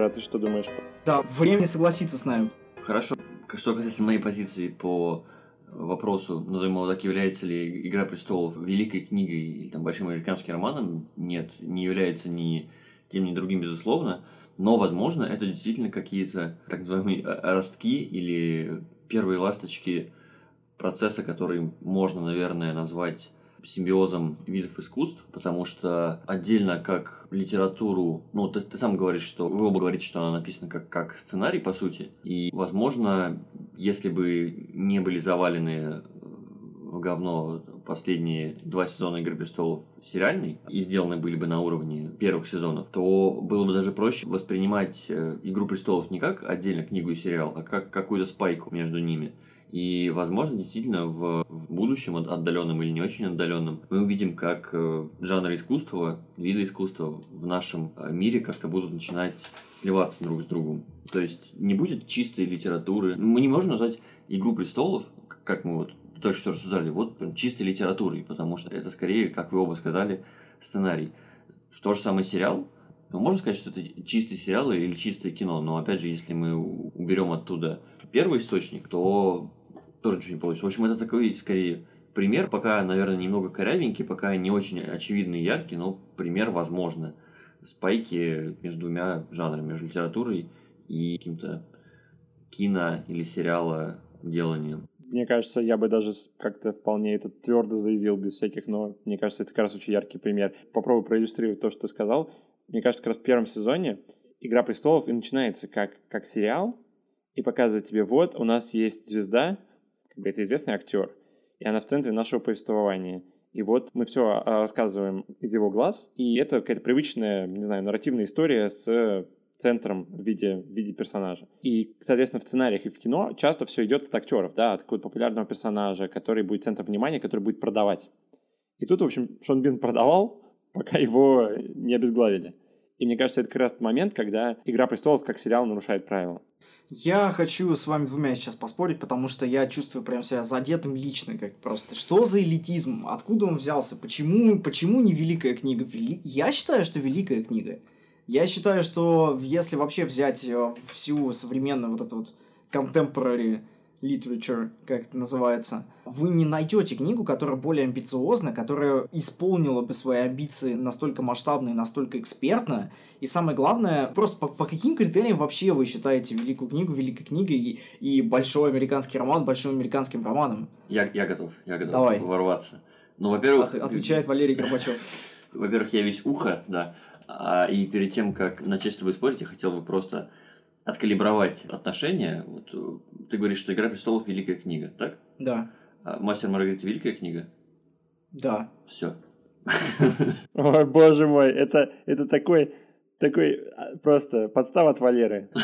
Ты что думаешь?
Да, время согласиться с нами.
Хорошо. Что касается моей позиции по вопросу, назовем его так, является ли «Игра престолов» великой книгой или там, большим американским романом, нет, не является ни тем, ни другим, безусловно, но, возможно, это действительно какие-то так называемые ростки или первые ласточки процесса, который можно, наверное, назвать симбиозом видов искусств, потому что отдельно как литературу, ну, ты, ты сам говоришь, что вы оба говорите, что она написана как, как сценарий, по сути, и, возможно, если бы не были завалены в говно последние два сезона «Игры престолов» сериальный и сделаны были бы на уровне первых сезонов, то было бы даже проще воспринимать э, «Игру престолов» не как отдельно книгу и сериал, а как какую-то спайку между ними. И, возможно, действительно в, в будущем, отдаленном или не очень отдаленном, мы увидим, как э, жанры искусства, виды искусства в нашем э, мире как-то будут начинать сливаться друг с другом. То есть не будет чистой литературы. Мы не можем назвать «Игру престолов», как мы вот только что рассуждали, вот чистой литературой, потому что это скорее, как вы оба сказали, сценарий. То же самое сериал, ну, можно сказать, что это чистый сериал или чистое кино, но опять же, если мы уберем оттуда первый источник, то тоже ничего не получится. В общем, это такой, скорее, пример, пока, наверное, немного корявенький, пока не очень очевидный и яркий, но пример, возможно, спайки между двумя жанрами, между литературой и каким-то кино или сериала деланием.
Мне кажется, я бы даже как-то вполне это твердо заявил без всяких, но мне кажется, это как раз очень яркий пример. Попробую проиллюстрировать то, что ты сказал. мне кажется, как раз в первом сезоне «Игра престолов» и начинается как, как сериал, и показывает тебе, вот, у нас есть звезда, как бы это известный актер, и она в центре нашего повествования. И вот мы все рассказываем из его глаз, и это какая-то привычная, не знаю, нарративная история с центром в виде, в виде персонажа. И, соответственно, в сценариях и в кино часто все идет от актеров, да, от какого-то популярного персонажа, который будет центром внимания, который будет продавать. И тут, в общем, Шон Бин продавал, пока его не обезглавили. И мне кажется, это как раз момент, когда «Игра престолов» как сериал нарушает правила.
Я хочу с вами двумя сейчас поспорить, потому что я чувствую прям себя задетым лично, как просто. Что за элитизм? Откуда он взялся? Почему, почему не великая книга? Вели... Я считаю, что великая книга. Я считаю, что если вообще взять э, всю современную вот эту вот contemporary literature, как это называется, вы не найдете книгу, которая более амбициозна, которая исполнила бы свои амбиции настолько масштабно и настолько экспертно. И самое главное, просто по, по каким критериям вообще вы считаете великую книгу великой книгой и, и большой американский роман большим американским романом?
Я, я готов, я готов
Давай.
ворваться. Ну, во-первых...
От, отвечает Валерий Горбачев.
Во-первых, я весь ухо, да. А, и перед тем, как начать с тобой спорить, я хотел бы просто откалибровать отношения. Вот, э, ты говоришь, что «Игра престолов» – великая книга, так?
Да.
А «Мастер Маргарита» – великая книга?
Да.
Все.
Ой, боже мой, это, это такой, такой а, просто подстава от Валеры.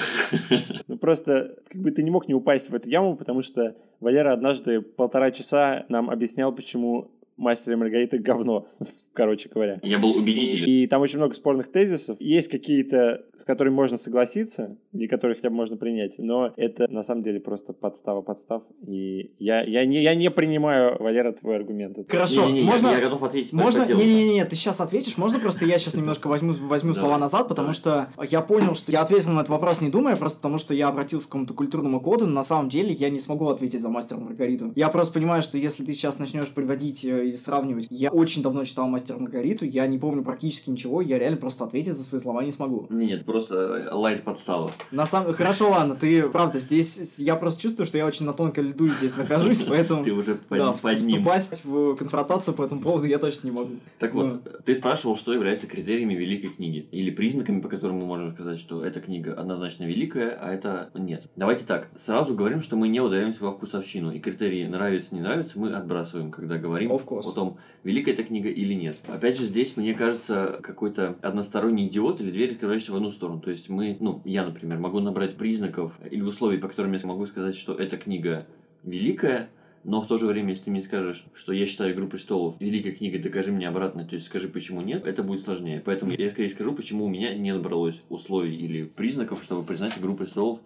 Ну просто, как бы ты не мог не упасть в эту яму, потому что Валера однажды полтора часа нам объяснял, почему Мастер и Маргарита говно, короче говоря.
Я был убедителен.
И там очень много спорных тезисов. Есть какие-то, с которыми можно согласиться, или которые хотя бы можно принять, но это на самом деле просто подстава подстав. И я, я, не, я не принимаю, Валера, твой аргумент.
Хорошо,
Не-не-не, я-
можно...
Я, готов ответить.
Можно, не-не-не, ты сейчас ответишь, можно просто я сейчас немножко возьму, возьму
Да.
слова назад, потому что я понял, что я ответил на этот вопрос не думая, просто потому что я обратился к какому-то культурному коду, но на самом деле я не смогу ответить за мастера Маргариту. Я просто понимаю, что если ты сейчас начнешь приводить э, и сравнивать, я очень давно читал мастера Маргариту, я не помню практически ничего, я реально просто ответить за свои слова не смогу.
Не, Нет, просто лайт подстава.
На самом Хорошо, ладно, ты, правда, здесь, я просто чувствую, что я очень на тонкой льду здесь нахожусь, поэтому...
Ты уже под,
Да,
под ним.
вступать в конфронтацию по этому поводу я точно не могу.
Так вот, ты спрашивал, что является критериями великой книги. Или признаками, по которым мы можем сказать, что эта книга однозначно великая, а это нет. Давайте так, сразу говорим, что мы не удаляемся во вкусовщину. И критерии нравится, не нравится мы отбрасываем, когда говорим
Course.
о том, великая эта книга или нет. Опять же, здесь, мне кажется, какой-то односторонний идиот или дверь, открывающаяся в одну сторону. То есть мы, ну, я, например, могу набрать признаков или условий, по которым я могу сказать, что эта книга великая, но в то же время, если ты мне скажешь, что я считаю «Игру престолов» великой книгой, докажи мне обратно, то есть скажи, почему нет, это будет сложнее. Поэтому я скорее скажу, почему у меня не набралось условий или признаков, чтобы признать «Игру престолов»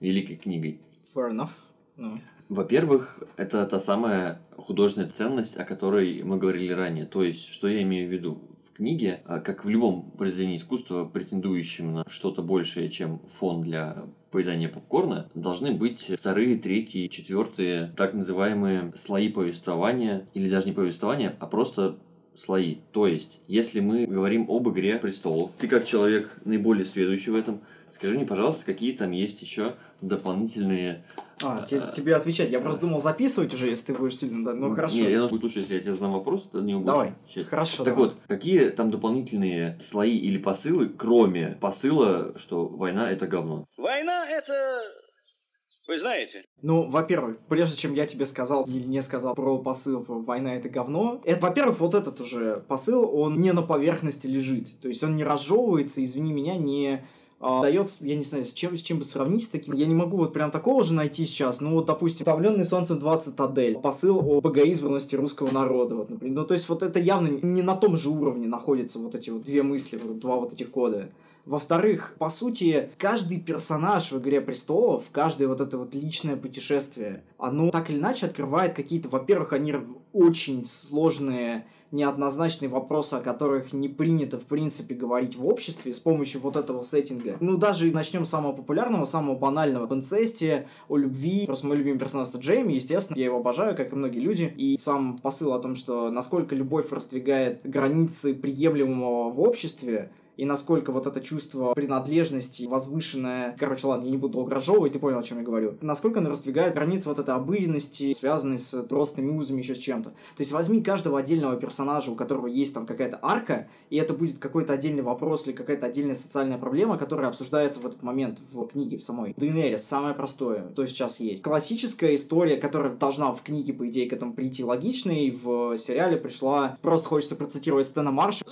великой книгой.
Fair enough. Ну.
Во-первых, это та самая художественная ценность, о которой мы говорили ранее. То есть, что я имею в виду? В книге, а, как в любом произведении искусства, претендующем на что-то большее, чем фон для поедания попкорна, должны быть вторые, третьи, четвертые, так называемые слои повествования, или даже не повествования, а просто слои. То есть, если мы говорим об игре престолов, ты как человек наиболее следующий в этом, скажи мне, пожалуйста, какие там есть еще дополнительные
А, те- тебе отвечать. Я просто думал записывать уже, если ты будешь сильно... да, Ну, хорошо.
Не, я думаю, будет лучше, если я тебе задам вопрос, это не будет.
Давай.
Сейчас.
Хорошо,
Так
давай.
вот, какие там дополнительные слои или посылы, кроме посыла, что война это говно?
Война это... Вы знаете.
Ну, во-первых, прежде чем я тебе сказал или не сказал про посыл про «Война — это говно», это, во-первых, вот этот уже посыл, он не на поверхности лежит. То есть он не разжевывается, извини меня, не дается, я не знаю, с чем, с чем бы сравнить с таким. Я не могу вот прям такого же найти сейчас. Ну, вот, допустим, «Утомленный солнцем 2 цитадель». Посыл о богоизбранности русского народа. Вот, например. Ну, то есть вот это явно не на том же уровне находятся вот эти вот две мысли, вот два вот этих кода. Во-вторых, по сути, каждый персонаж в «Игре престолов», каждое вот это вот личное путешествие, оно так или иначе открывает какие-то, во-первых, они очень сложные неоднозначные вопросы, о которых не принято, в принципе, говорить в обществе с помощью вот этого сеттинга. Ну, даже начнем с самого популярного, самого банального. Об инцесте, о любви. Просто мой любимый персонаж это Джейми, естественно. Я его обожаю, как и многие люди. И сам посыл о том, что насколько любовь раздвигает границы приемлемого в обществе, и насколько вот это чувство принадлежности, возвышенное, короче, ладно, я не буду долго разжевывать, ты понял, о чем я говорю, насколько оно раздвигает границы вот этой обыденности, связанной с тростными узами, еще с чем-то. То есть возьми каждого отдельного персонажа, у которого есть там какая-то арка, и это будет какой-то отдельный вопрос или какая-то отдельная социальная проблема, которая обсуждается в этот момент в книге в самой. Дейнерис самое простое, то сейчас есть. Классическая история, которая должна в книге, по идее, к этому прийти логичной, в сериале пришла, просто хочется процитировать Стэна Марша.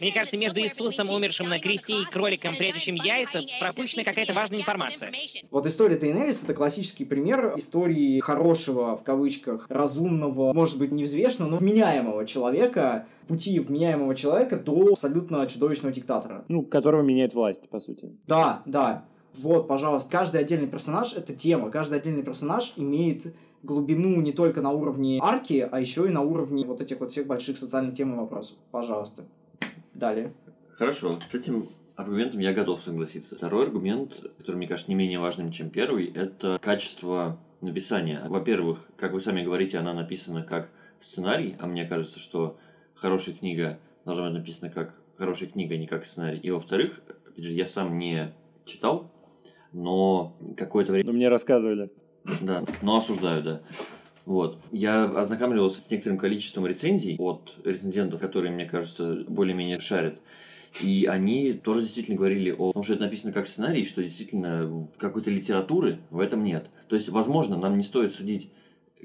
Мне кажется, между Иисусом, умершим на кресте, и кроликом, прячущим яйца, пропущена какая-то важная информация.
Вот история Дейнерис — это классический пример истории хорошего, в кавычках, разумного, может быть, невзвешенного, но вменяемого человека, пути вменяемого человека до абсолютно чудовищного диктатора.
Ну, которого меняет власть, по сути.
Да, да. Вот, пожалуйста, каждый отдельный персонаж — это тема. Каждый отдельный персонаж имеет глубину не только на уровне арки, а еще и на уровне вот этих вот всех больших социальных тем и вопросов. Пожалуйста. Далее.
Хорошо. С этим аргументом я готов согласиться. Второй аргумент, который мне кажется не менее важным, чем первый, это качество написания. Во-первых, как вы сами говорите, она написана как сценарий, а мне кажется, что хорошая книга должна быть написана как хорошая книга, а не как сценарий. И во-вторых, я сам не читал, но какое-то время...
Ну, мне рассказывали.
Да, но осуждаю, да. Вот. Я ознакомливался с некоторым количеством рецензий от рецензентов, которые, мне кажется, более-менее шарят. И они тоже действительно говорили о том, что это написано как сценарий, что действительно какой-то литературы в этом нет. То есть, возможно, нам не стоит судить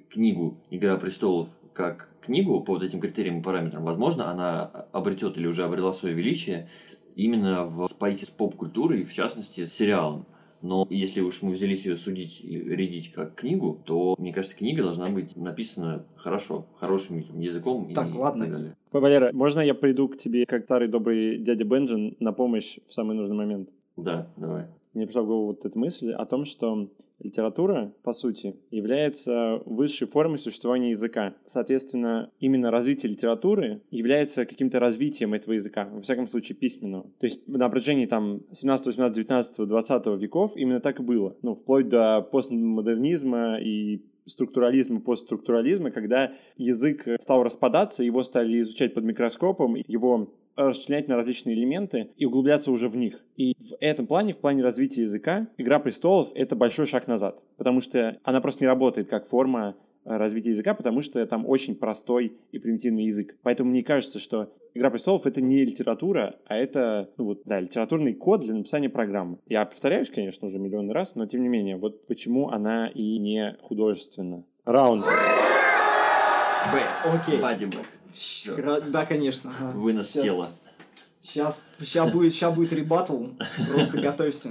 книгу «Игра престолов» как книгу по вот этим критериям и параметрам. Возможно, она обретет или уже обрела свое величие именно в спайке с поп-культурой, в частности, с сериалом. Но если уж мы взялись ее судить и рядить как книгу, то, мне кажется, книга должна быть написана хорошо, хорошим языком
так,
и
ладно.
так далее.
Валера, можно я приду к тебе, как старый добрый дядя Бенджин, на помощь в самый нужный момент?
Да, давай.
Мне пришла в голову вот эта мысль о том, что литература, по сути, является высшей формой существования языка. Соответственно, именно развитие литературы является каким-то развитием этого языка, во всяком случае письменного. То есть на протяжении там 17, 18, 19, 20 веков именно так и было. Ну, вплоть до постмодернизма и структурализма, постструктурализма, когда язык стал распадаться, его стали изучать под микроскопом, его расчленять на различные элементы и углубляться уже в них. И в этом плане, в плане развития языка, «Игра престолов» — это большой шаг назад, потому что она просто не работает как форма э, развития языка, потому что там очень простой и примитивный язык. Поэтому мне кажется, что «Игра престолов» — это не литература, а это, ну вот, да, литературный код для написания программы. Я повторяюсь, конечно, уже миллион раз, но тем не менее, вот почему она и не художественна. Раунд.
Б.
Окей.
Бади Б.
Кра- Да, конечно.
Вынос
Щас-
тела.
Сейчас, сейчас будет, сейчас будет ребаттл, просто готовься.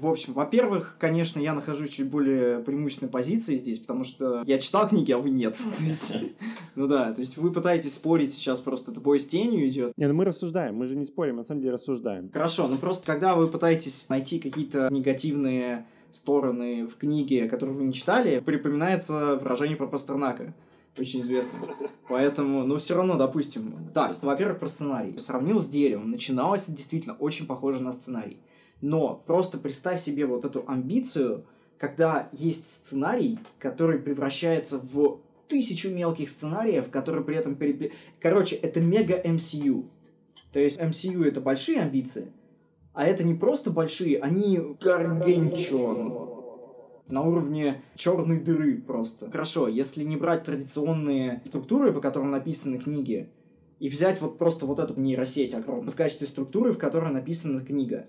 В общем, во-первых, конечно, я нахожусь чуть более преимущественной позиции здесь, потому что я читал книги, а вы нет. Ну да, то есть вы пытаетесь спорить сейчас просто, это бой с тенью идет.
Не, ну мы рассуждаем, мы же не спорим, на самом деле рассуждаем.
Хорошо, ну просто когда вы пытаетесь найти какие-то негативные стороны в книге, которые вы не читали, припоминается выражение про Пастернака. Очень известно. Поэтому, ну, все равно, допустим. Так, во-первых, про сценарий. Сравнил с деревом. Начиналось действительно очень похоже на сценарий. Но просто представь себе вот эту амбицию, когда есть сценарий, который превращается в тысячу мелких сценариев, которые при этом перепле... Короче, это мега MCU. То есть MCU это большие амбиции, а это не просто большие, они гаргенчон. На уровне черной дыры просто. Хорошо, если не брать традиционные структуры, по которым написаны книги, и взять вот просто вот эту нейросеть огромную в качестве структуры, в которой написана книга.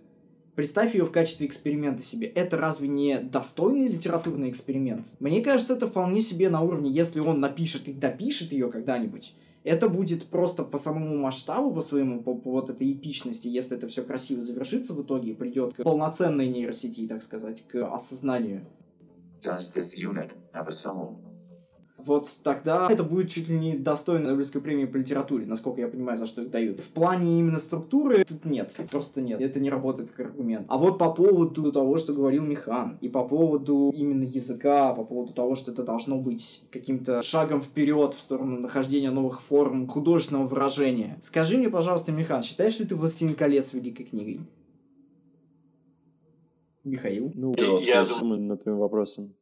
Представь ее в качестве эксперимента себе. Это разве не достойный литературный эксперимент? Мне кажется, это вполне себе на уровне, если он напишет и допишет ее когда-нибудь, это будет просто по самому масштабу, по своему, по, по вот этой эпичности, если это все красиво завершится в итоге и придет к полноценной нейросети, так сказать, к осознанию.
Does this unit have a soul?
Вот тогда это будет чуть ли не достойно Нобелевской премии по литературе, насколько я понимаю, за что их дают. В плане именно структуры тут нет, просто нет. Это не работает как аргумент. А вот по поводу того, что говорил Михан, и по поводу именно языка, по поводу того, что это должно быть каким-то шагом вперед в сторону нахождения новых форм художественного выражения. Скажи мне, пожалуйста, Михан, считаешь ли ты «Властелин колец» великой книгой? Михаил?
Ну,
Я
я думаю над твоим вопросом.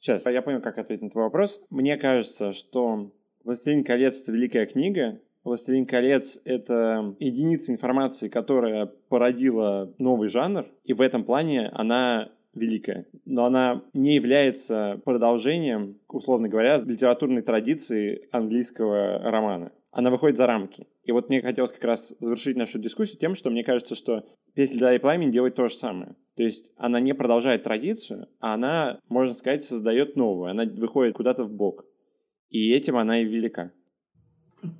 Сейчас, я понял, как ответить на твой вопрос. Мне кажется, что «Властелин колец» — это великая книга «Властелин колец» — это единица информации, которая породила новый жанр, и в этом плане она великая, но она не является продолжением, условно говоря, литературной традиции английского романа. Она выходит за рамки. И вот мне хотелось как раз завершить нашу дискуссию тем, что мне кажется, что «Песня для и пламени» делает то же самое. То есть она не продолжает традицию, а она, можно сказать, создает новую. Она выходит куда-то в бок. И этим она и велика.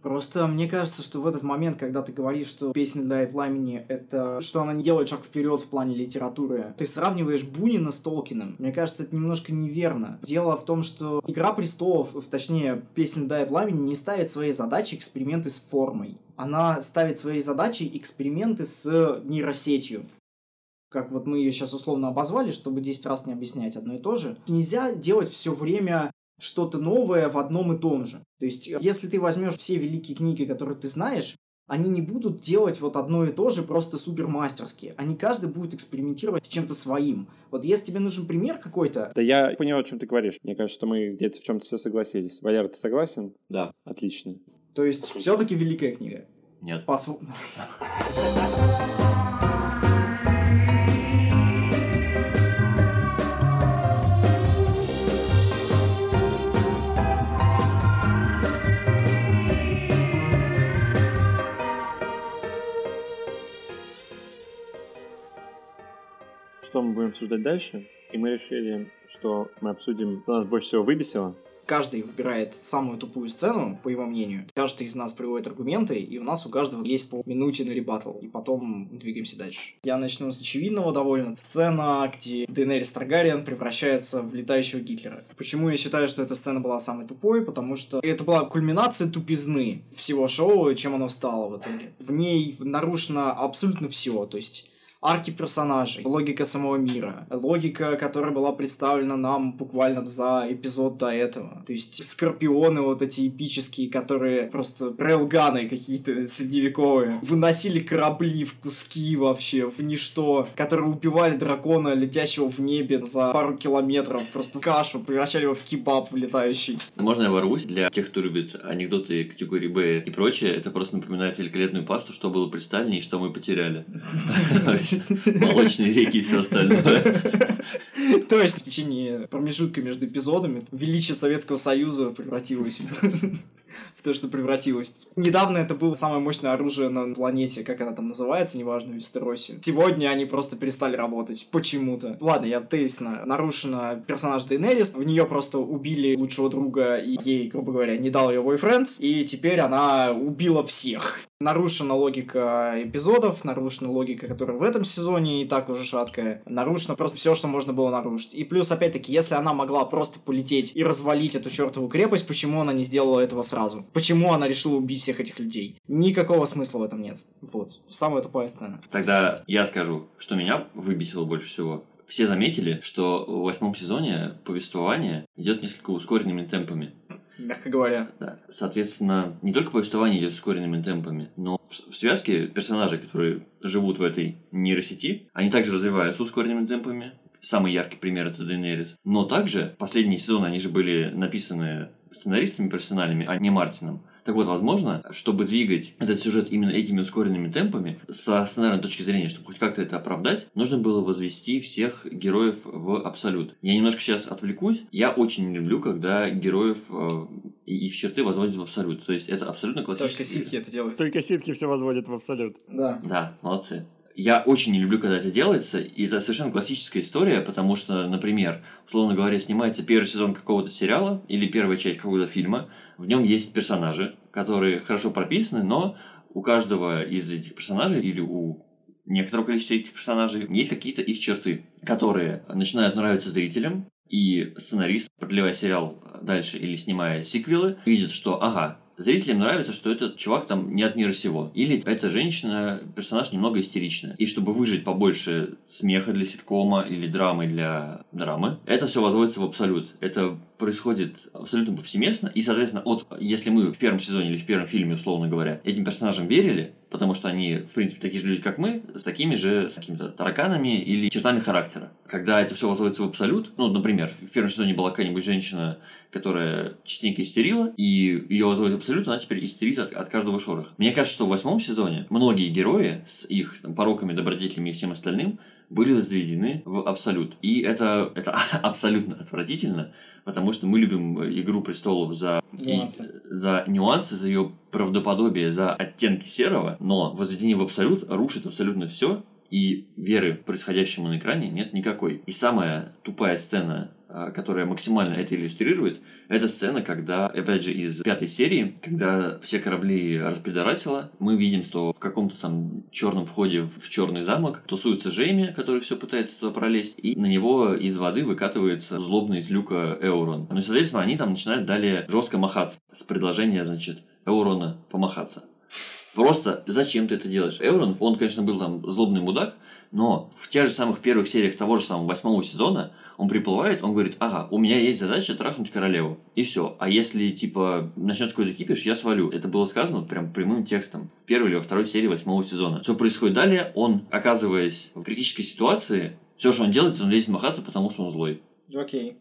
Просто мне кажется, что в этот момент, когда ты говоришь, что песня и пламени это что она не делает шаг вперед в плане литературы, ты сравниваешь Бунина с Толкиным. Мне кажется, это немножко неверно. Дело в том, что Игра престолов, точнее, песня и пламени не ставит своей задачей эксперименты с формой. Она ставит своей задачей эксперименты с нейросетью как вот мы ее сейчас условно обозвали, чтобы 10 раз не объяснять одно и то же. Нельзя делать все время что-то новое в одном и том же. То есть, если ты возьмешь все великие книги, которые ты знаешь, они не будут делать вот одно и то же просто супермастерски. Они каждый будет экспериментировать с чем-то своим. Вот если тебе нужен пример какой-то...
Да я понял, о чем ты говоришь. Мне кажется, что мы где-то в чем-то все согласились. Валера, ты согласен?
Да.
Отлично.
То есть, все-таки великая книга?
Нет.
Посв...
что мы будем обсуждать дальше. И мы решили, что мы обсудим, что нас больше всего выбесило.
Каждый выбирает самую тупую сцену, по его мнению. Каждый из нас приводит аргументы, и у нас у каждого есть по минуте на ребатл. И потом двигаемся дальше. Я начну с очевидного довольно. Сцена, где Дейнерис Таргариен превращается в летающего Гитлера. Почему я считаю, что эта сцена была самой тупой? Потому что это была кульминация тупизны всего шоу, чем оно стало в итоге. В ней нарушено абсолютно все. То есть арки персонажей, логика самого мира, логика, которая была представлена нам буквально за эпизод до этого. То есть скорпионы вот эти эпические, которые просто рейлганы какие-то средневековые, выносили корабли в куски вообще, в ничто, которые убивали дракона, летящего в небе за пару километров, просто кашу, превращали его в кебаб влетающий.
Можно я ворвусь? Для тех, кто любит анекдоты категории Б и прочее, это просто напоминает великолепную пасту, что было при Сталине и что мы потеряли. Молочные реки и все остальное.
То есть в течение промежутка между эпизодами величие Советского Союза превратилось в то, что превратилось. Недавно это было самое мощное оружие на планете, как она там называется, неважно, Вестеросию. Сегодня они просто перестали работать почему-то. Ладно, я тезисно. Нарушена персонаж Дейнерис, в нее просто убили лучшего друга, и ей, грубо говоря, не дал ее бойфренд, и теперь она убила всех. Нарушена логика эпизодов, нарушена логика, которая в этом сезоне и так уже шаткая. Нарушено просто все, что можно было нарушить. И плюс, опять-таки, если она могла просто полететь и развалить эту чертову крепость, почему она не сделала этого сразу? Почему она решила убить всех этих людей? Никакого смысла в этом нет. Вот. Самая тупая сцена.
Тогда я скажу, что меня выбесило больше всего. Все заметили, что в восьмом сезоне повествование идет несколько ускоренными темпами
мягко говоря.
Да. Соответственно, не только повествование идет ускоренными темпами, но в, в связке персонажи, которые живут в этой нейросети, они также развиваются ускоренными темпами. Самый яркий пример это Дейнерис. Но также последние сезоны, они же были написаны сценаристами профессиональными, а не Мартином. Так вот, возможно, чтобы двигать этот сюжет именно этими ускоренными темпами, со сценарной точки зрения, чтобы хоть как-то это оправдать, нужно было возвести всех героев в абсолют. Я немножко сейчас отвлекусь. Я очень не люблю, когда героев э, и их черты возводят в абсолют. То есть это абсолютно классический...
Только ситхи это делают.
Только ситхи все возводят в абсолют.
Да.
Да, молодцы я очень не люблю, когда это делается, и это совершенно классическая история, потому что, например, условно говоря, снимается первый сезон какого-то сериала или первая часть какого-то фильма, в нем есть персонажи, которые хорошо прописаны, но у каждого из этих персонажей или у некоторого количества этих персонажей есть какие-то их черты, которые начинают нравиться зрителям, и сценарист, продлевая сериал дальше или снимая сиквелы, видит, что, ага, зрителям нравится, что этот чувак там не от мира сего. Или эта женщина, персонаж немного истеричная. И чтобы выжить побольше смеха для ситкома или драмы для драмы, это все возводится в абсолют. Это происходит абсолютно повсеместно. И, соответственно, от, если мы в первом сезоне или в первом фильме, условно говоря, этим персонажам верили, потому что они, в принципе, такие же люди, как мы, с такими же с какими-то тараканами или чертами характера. Когда это все возводится в абсолют, ну, например, в первом сезоне была какая-нибудь женщина, которая частенько истерила, и ее возводят в абсолют, она теперь истерит от, от каждого шороха. Мне кажется, что в восьмом сезоне многие герои с их там, пороками, добродетелями и всем остальным были возведены в абсолют. И это, это абсолютно отвратительно, потому что мы любим «Игру престолов» за
Нюансы.
и- за нюансы, за ее правдоподобие, за оттенки серого, но возведение в абсолют рушит абсолютно все, и веры происходящему на экране нет никакой. И самая тупая сцена, которая максимально это иллюстрирует, это сцена, когда, опять же, из пятой серии, когда все корабли распидорасило, мы видим, что в каком-то там черном входе в черный замок тусуется Джейми, который все пытается туда пролезть, и на него из воды выкатывается злобный из люка Эурон. Ну и, соответственно, они там начинают далее жестко махаться с предложения, значит, Эурона помахаться. Просто зачем ты это делаешь? Эурон, он, конечно, был там злобный мудак, но в тех же самых первых сериях того же самого восьмого сезона он приплывает, он говорит, ага, у меня есть задача трахнуть королеву. И все. А если, типа, начнется какой-то кипиш, я свалю. Это было сказано прям прямым текстом в первой или во второй серии восьмого сезона. Что происходит далее? Он, оказываясь в критической ситуации, все, что он делает, он лезет махаться, потому что он злой.
Окей.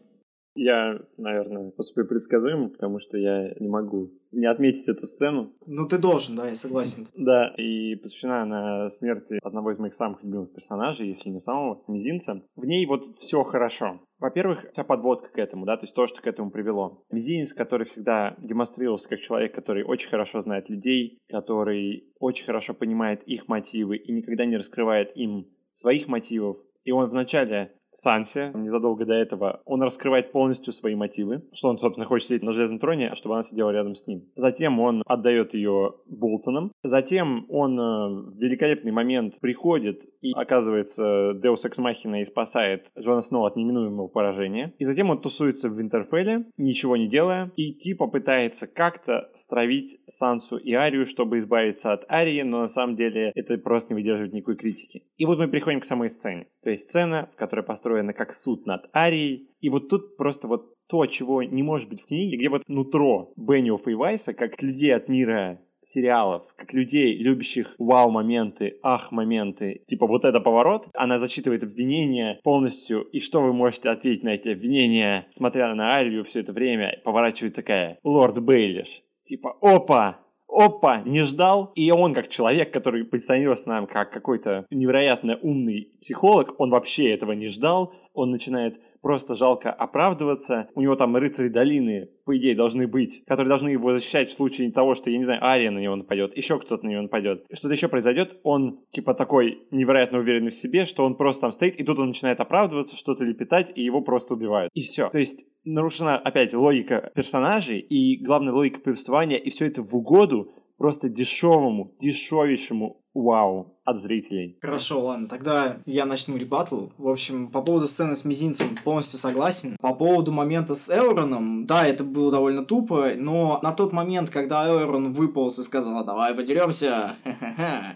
Я, наверное, поступаю предсказуемо, потому что я не могу не отметить эту сцену.
Ну, ты должен, да, я согласен.
Да, и посвящена она смерти одного из моих самых любимых персонажей, если не самого, мизинца. В ней вот все хорошо. Во-первых, вся подводка к этому, да, то есть то, что к этому привело. Мизинец, который всегда демонстрировался как человек, который очень хорошо знает людей, который очень хорошо понимает их мотивы и никогда не раскрывает им своих мотивов. И он вначале Сансе, незадолго до этого, он раскрывает полностью свои мотивы, что он, собственно, хочет сидеть на железном троне, чтобы она сидела рядом с ним. Затем он отдает ее Болтонам. Затем он э, в великолепный момент приходит и оказывается Ex Machina и спасает Джона Сноу от неминуемого поражения. И затем он тусуется в Винтерфелле, ничего не делая, и типа пытается как-то стравить Сансу и Арию, чтобы избавиться от Арии, но на самом деле это просто не выдерживает никакой критики. И вот мы приходим к самой сцене. То есть сцена, в которой построена как суд над Арией. И вот тут просто вот то, чего не может быть в книге, где вот нутро Бенниофа и Вайса, как людей от мира сериалов, как людей, любящих вау-моменты, ах-моменты, типа вот это поворот, она зачитывает обвинения полностью, и что вы можете ответить на эти обвинения, смотря на Арию все это время, поворачивает такая, лорд Бейлиш, типа, опа, опа, не ждал. И он, как человек, который позиционируется нам как какой-то невероятно умный психолог, он вообще этого не ждал. Он начинает просто жалко оправдываться. У него там рыцари долины, по идее, должны быть, которые должны его защищать в случае того, что, я не знаю, Ария на него нападет, еще кто-то на него нападет. Что-то еще произойдет, он типа такой невероятно уверенный в себе, что он просто там стоит, и тут он начинает оправдываться, что-то лепетать, и его просто убивают. И все. То есть нарушена опять логика персонажей и главная логика повествования, и все это в угоду просто дешевому, дешевейшему вау от зрителей.
Хорошо, ладно, тогда я начну ребатл. В общем, по поводу сцены с мизинцем полностью согласен. По поводу момента с Элроном, да, это было довольно тупо, но на тот момент, когда Элрон выполз и сказал, давай подеремся,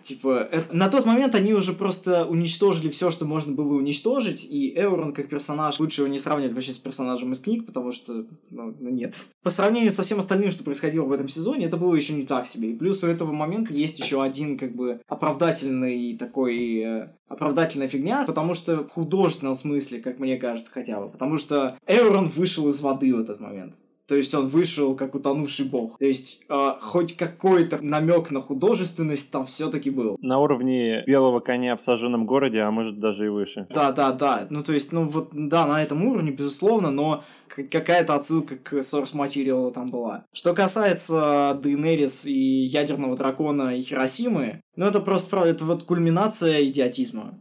типа, на тот момент они уже просто уничтожили все, что можно было уничтожить, и Элрон как персонаж, лучше его не сравнивать вообще с персонажем из книг, потому что, ну, ну, нет. По сравнению со всем остальным, что происходило в этом сезоне, это было еще не так себе. И плюс у этого момента есть еще один, как бы, оправдательный такой э, оправдательная фигня, потому что в художественном смысле, как мне кажется, хотя бы. Потому что Эурон вышел из воды в этот момент. То есть он вышел как утонувший бог. То есть э, хоть какой-то намек на художественность там все-таки был.
На уровне белого коня в сожженном городе, а может даже и выше.
Да, да, да. Ну, то есть, ну вот, да, на этом уровне, безусловно, но какая-то отсылка к source материалу там была. Что касается Дейнерис и ядерного дракона и Хиросимы, ну, это просто, правда, это вот кульминация идиотизма.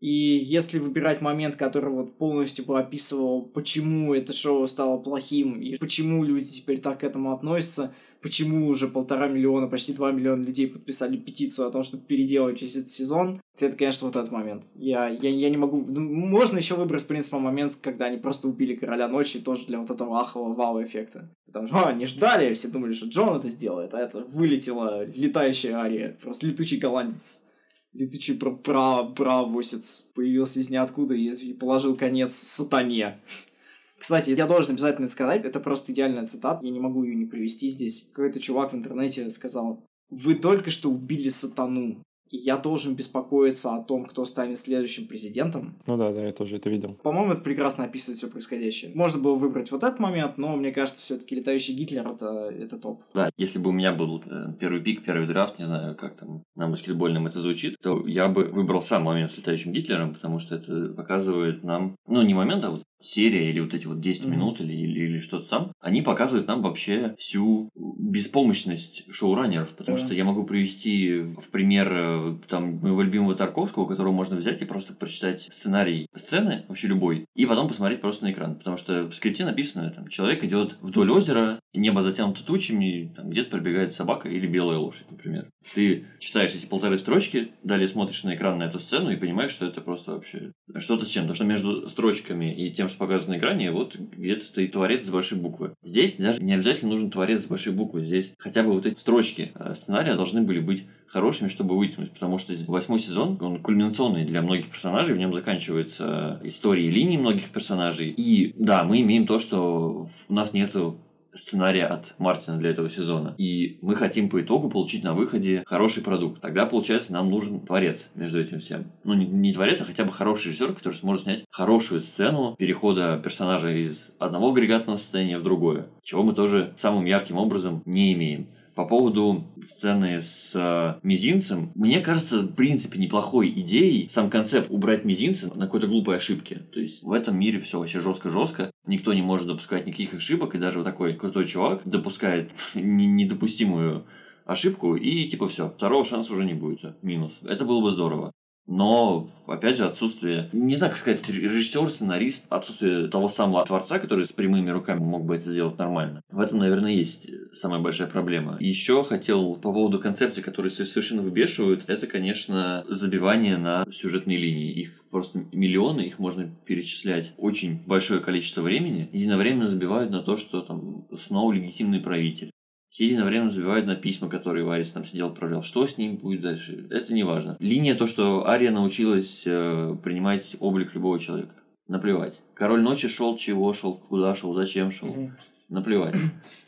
И если выбирать момент, который вот полностью бы описывал, почему это шоу стало плохим, и почему люди теперь так к этому относятся, почему уже полтора миллиона, почти два миллиона людей подписали петицию о том, чтобы переделать весь этот сезон, это, конечно, вот этот момент. Я, я, я не могу... ну, можно еще выбрать, в принципе, момент, когда они просто убили Короля Ночи, тоже для вот этого ахового вау-эффекта. Потому что, а, не ждали, все думали, что Джон это сделает, а это вылетела летающая ария, просто летучий голландец. Летучий пра пра правосец появился из ниоткуда и положил конец сатане. Кстати, я должен обязательно это сказать, это просто идеальная цитата, я не могу ее не привести здесь. Какой-то чувак в интернете сказал, вы только что убили сатану я должен беспокоиться о том, кто станет следующим президентом.
Ну да, да, я тоже это видел.
По-моему, это прекрасно описывает все происходящее. Можно было выбрать вот этот момент, но мне кажется, все-таки летающий Гитлер это, это топ.
Да, если бы у меня был э, первый пик, первый драфт, не знаю, как там на баскетбольном это звучит, то я бы выбрал сам момент с летающим Гитлером, потому что это показывает нам, ну не момент, а вот серия или вот эти вот 10 mm-hmm. минут или, или, или что-то там, они показывают нам вообще всю беспомощность шоураннеров, потому yeah. что я могу привести в пример э, там моего любимого Тарковского, которого можно взять и просто прочитать сценарий сцены, вообще любой, и потом посмотреть просто на экран, потому что в скрипте написано, там, человек идет вдоль озера, небо затянуто тучами, там где-то пробегает собака или белая лошадь, например. Ты читаешь эти полторы строчки, далее смотришь на экран на эту сцену и понимаешь, что это просто вообще что-то с чем-то, что между строчками и тем, что показано на экране, вот где-то стоит творец с большой буквы. Здесь даже не обязательно нужен творец с большой буквы. Здесь хотя бы вот эти строчки э, сценария должны были быть хорошими, чтобы вытянуть, потому что восьмой сезон, он кульминационный для многих персонажей, в нем заканчивается история и линии многих персонажей. И да, мы имеем то, что у нас нету сценария от Мартина для этого сезона. И мы хотим по итогу получить на выходе хороший продукт. Тогда, получается, нам нужен творец между этим всем. Ну, не, не творец, а хотя бы хороший режиссер, который сможет снять хорошую сцену перехода персонажа из одного агрегатного состояния в другое. Чего мы тоже самым ярким образом не имеем. По поводу сцены с э, мизинцем, мне кажется, в принципе, неплохой идеей сам концепт убрать мизинца на какой-то глупой ошибке. То есть в этом мире все вообще жестко-жестко, никто не может допускать никаких ошибок, и даже вот такой крутой чувак допускает недопустимую ошибку, и типа все, второго шанса уже не будет. Минус. Это было бы здорово. Но, опять же, отсутствие, не знаю, как сказать, режиссер, сценарист, отсутствие того самого творца, который с прямыми руками мог бы это сделать нормально. В этом, наверное, есть самая большая проблема. И еще хотел по поводу концепций, которые совершенно выбешивают, это, конечно, забивание на сюжетные линии. Их просто миллионы, их можно перечислять очень большое количество времени. Единовременно забивают на то, что там снова легитимный правитель. Все единовременно забивают на письма, которые Варис там сидел, отправлял. Что с ним будет дальше? Это не важно. Линия то, что Ария научилась э, принимать облик любого человека. Наплевать. Король ночи шел, чего шел, куда шел, зачем шел. Угу наплевать.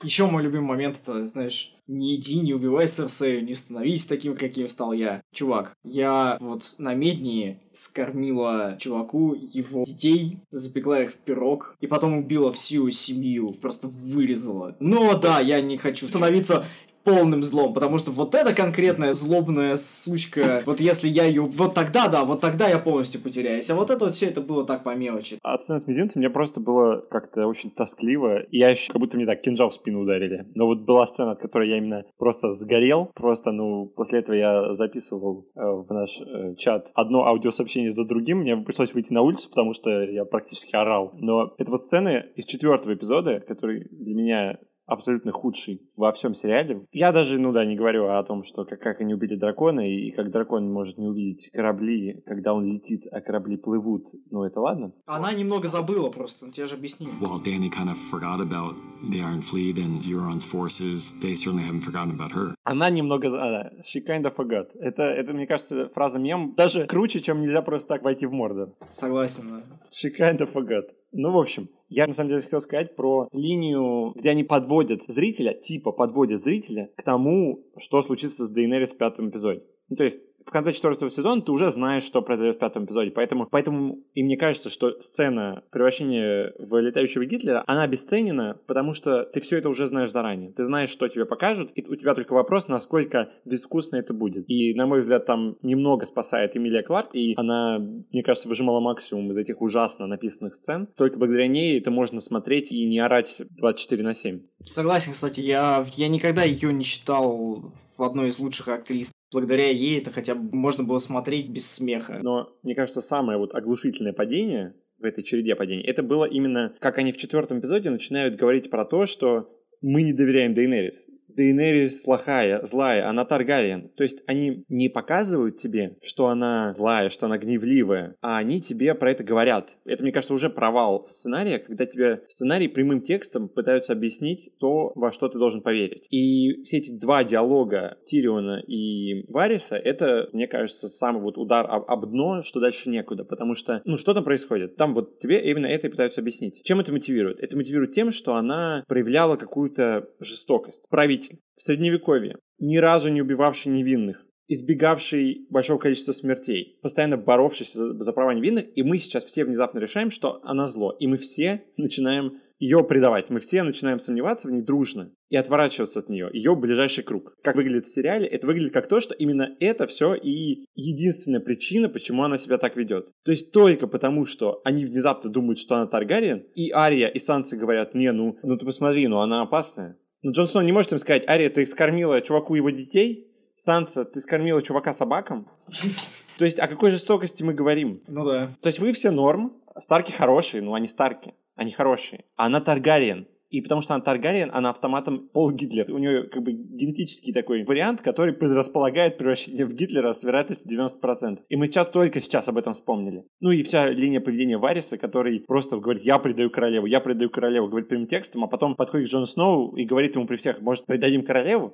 Еще мой любимый момент, это, знаешь, не иди, не убивай Серсею, не становись таким, каким стал я. Чувак, я вот на Медни скормила чуваку его детей, запекла их в пирог, и потом убила всю семью, просто вырезала. Но да, я не хочу становиться полным злом, потому что вот эта конкретная злобная сучка, вот если я ее, вот тогда, да, вот тогда я полностью потеряюсь, а вот это вот все это было так по мелочи.
А сцена с мизинцем мне просто было как-то очень тоскливо, я еще как будто мне так кинжал в спину ударили. Но вот была сцена, от которой я именно просто сгорел, просто, ну, после этого я записывал э, в наш э, чат одно аудиосообщение за другим, мне пришлось выйти на улицу, потому что я практически орал. Но это вот сцены из четвертого эпизода, который для меня абсолютно худший во всем сериале. Я даже, ну да, не говорю о том, что как, как они убили дракона, и, и как дракон может не увидеть корабли, когда он летит, а корабли плывут. Ну, это ладно.
Она немного забыла просто, он тебе же объяснил.
While Danny kind of forgot about the Iron Fleet and Euron's forces, they certainly haven't forgotten about her.
Она немного... А, she kind of forgot. Это, это, мне кажется, фраза мем даже круче, чем нельзя просто так войти в Мордор.
Согласен, да.
She kind of forgot. Ну, в общем, я на самом деле хотел сказать про линию, где они подводят зрителя, типа подводят зрителя к тому, что случится с Дейнерис в пятом эпизоде. Ну, то есть в конце четвертого сезона ты уже знаешь, что произойдет в пятом эпизоде. Поэтому, поэтому и мне кажется, что сцена превращения в летающего Гитлера, она обесценена, потому что ты все это уже знаешь заранее. Ты знаешь, что тебе покажут, и у тебя только вопрос, насколько безвкусно это будет. И, на мой взгляд, там немного спасает Эмилия Кларк, и она, мне кажется, выжимала максимум из этих ужасно написанных сцен. Только благодаря ней это можно смотреть и не орать 24 на 7.
Согласен, кстати, я, я никогда ее не считал в одной из лучших актрис благодаря ей это хотя бы можно было смотреть без смеха.
Но мне кажется, самое вот оглушительное падение в этой череде падений, это было именно, как они в четвертом эпизоде начинают говорить про то, что мы не доверяем Дейнерис. Дейнерис плохая, злая, она Таргариен. То есть они не показывают тебе, что она злая, что она гневливая, а они тебе про это говорят. Это, мне кажется, уже провал сценария, когда тебе сценарий прямым текстом пытаются объяснить то, во что ты должен поверить. И все эти два диалога Тириона и Вариса, это, мне кажется, самый вот удар об, об дно, что дальше некуда, потому что, ну, что там происходит? Там вот тебе именно это и пытаются объяснить. Чем это мотивирует? Это мотивирует тем, что она проявляла какую-то жестокость. Правитель в Средневековье ни разу не убивавший невинных, избегавший большого количества смертей, постоянно боровшийся за, за права невинных, и мы сейчас все внезапно решаем, что она зло, и мы все начинаем ее предавать. Мы все начинаем сомневаться в ней дружно и отворачиваться от нее. Ее ближайший круг. Как выглядит в сериале? Это выглядит как то, что именно это все и единственная причина, почему она себя так ведет. То есть только потому, что они внезапно думают, что она Таргариен, и Ария и Санса говорят, не, ну, ну ты посмотри, ну она опасная. Но Джон Сноу не может им сказать, Ария, ты скормила чуваку его детей, Санса, ты скормила чувака собакам. То есть о какой жестокости мы говорим?
Ну да.
То есть вы все норм, Старки хорошие, ну они Старки они хорошие. А она Таргариен. И потому что она Таргариен, она автоматом Пол Гитлер. У нее как бы генетический такой вариант, который предрасполагает превращение в Гитлера с вероятностью 90%. И мы сейчас только сейчас об этом вспомнили. Ну и вся линия поведения Вариса, который просто говорит, я предаю королеву, я предаю королеву, говорит прямым текстом, а потом подходит к Джону Сноу и говорит ему при всех, может, предадим королеву?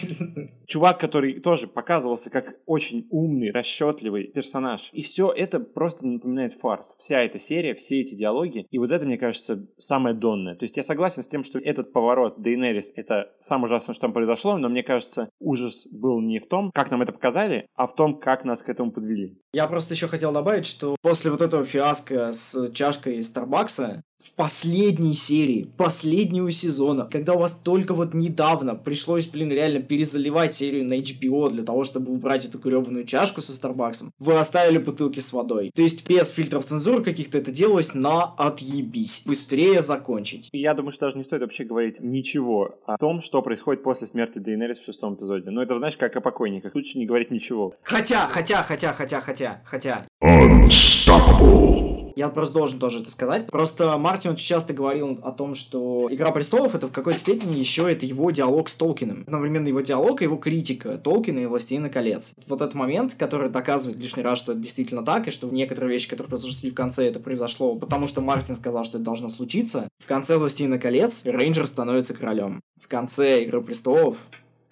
Чувак, который тоже показывался как очень умный, расчетливый персонаж. И все это просто напоминает фарс. Вся эта серия, все эти диалоги. И вот это, мне кажется, самое донное. То есть я согласен согласен с тем, что этот поворот Дейнерис — это самое ужасное, что там произошло, но мне кажется, ужас был не в том, как нам это показали, а в том, как нас к этому подвели.
Я просто еще хотел добавить, что после вот этого фиаско с чашкой Старбакса, в последней серии, последнего сезона, когда у вас только вот недавно пришлось, блин, реально перезаливать серию на HBO для того, чтобы убрать эту гребаную чашку со Старбаксом, вы оставили бутылки с водой. То есть без фильтров цензуры каких-то это делалось на отъебись. Быстрее закончить.
Я думаю, что даже не стоит вообще говорить ничего о том, что происходит после смерти Дейнерис в шестом эпизоде. Но это, знаешь, как о покойниках. Лучше не говорить ничего.
Хотя, хотя, хотя, хотя, хотя, хотя.
Unstoppable.
Я просто должен тоже это сказать. Просто Мартин очень часто говорил о том, что «Игра престолов» — это в какой-то степени еще это его диалог с Толкиным. Одновременно его диалог и его критика Толкина и «Властелина колец». Вот этот момент, который доказывает лишний раз, что это действительно так, и что некоторые вещи, которые произошли в конце, это произошло, потому что Мартин сказал, что это должно случиться. В конце «Властелина колец» Рейнджер становится королем. В конце «Игры престолов»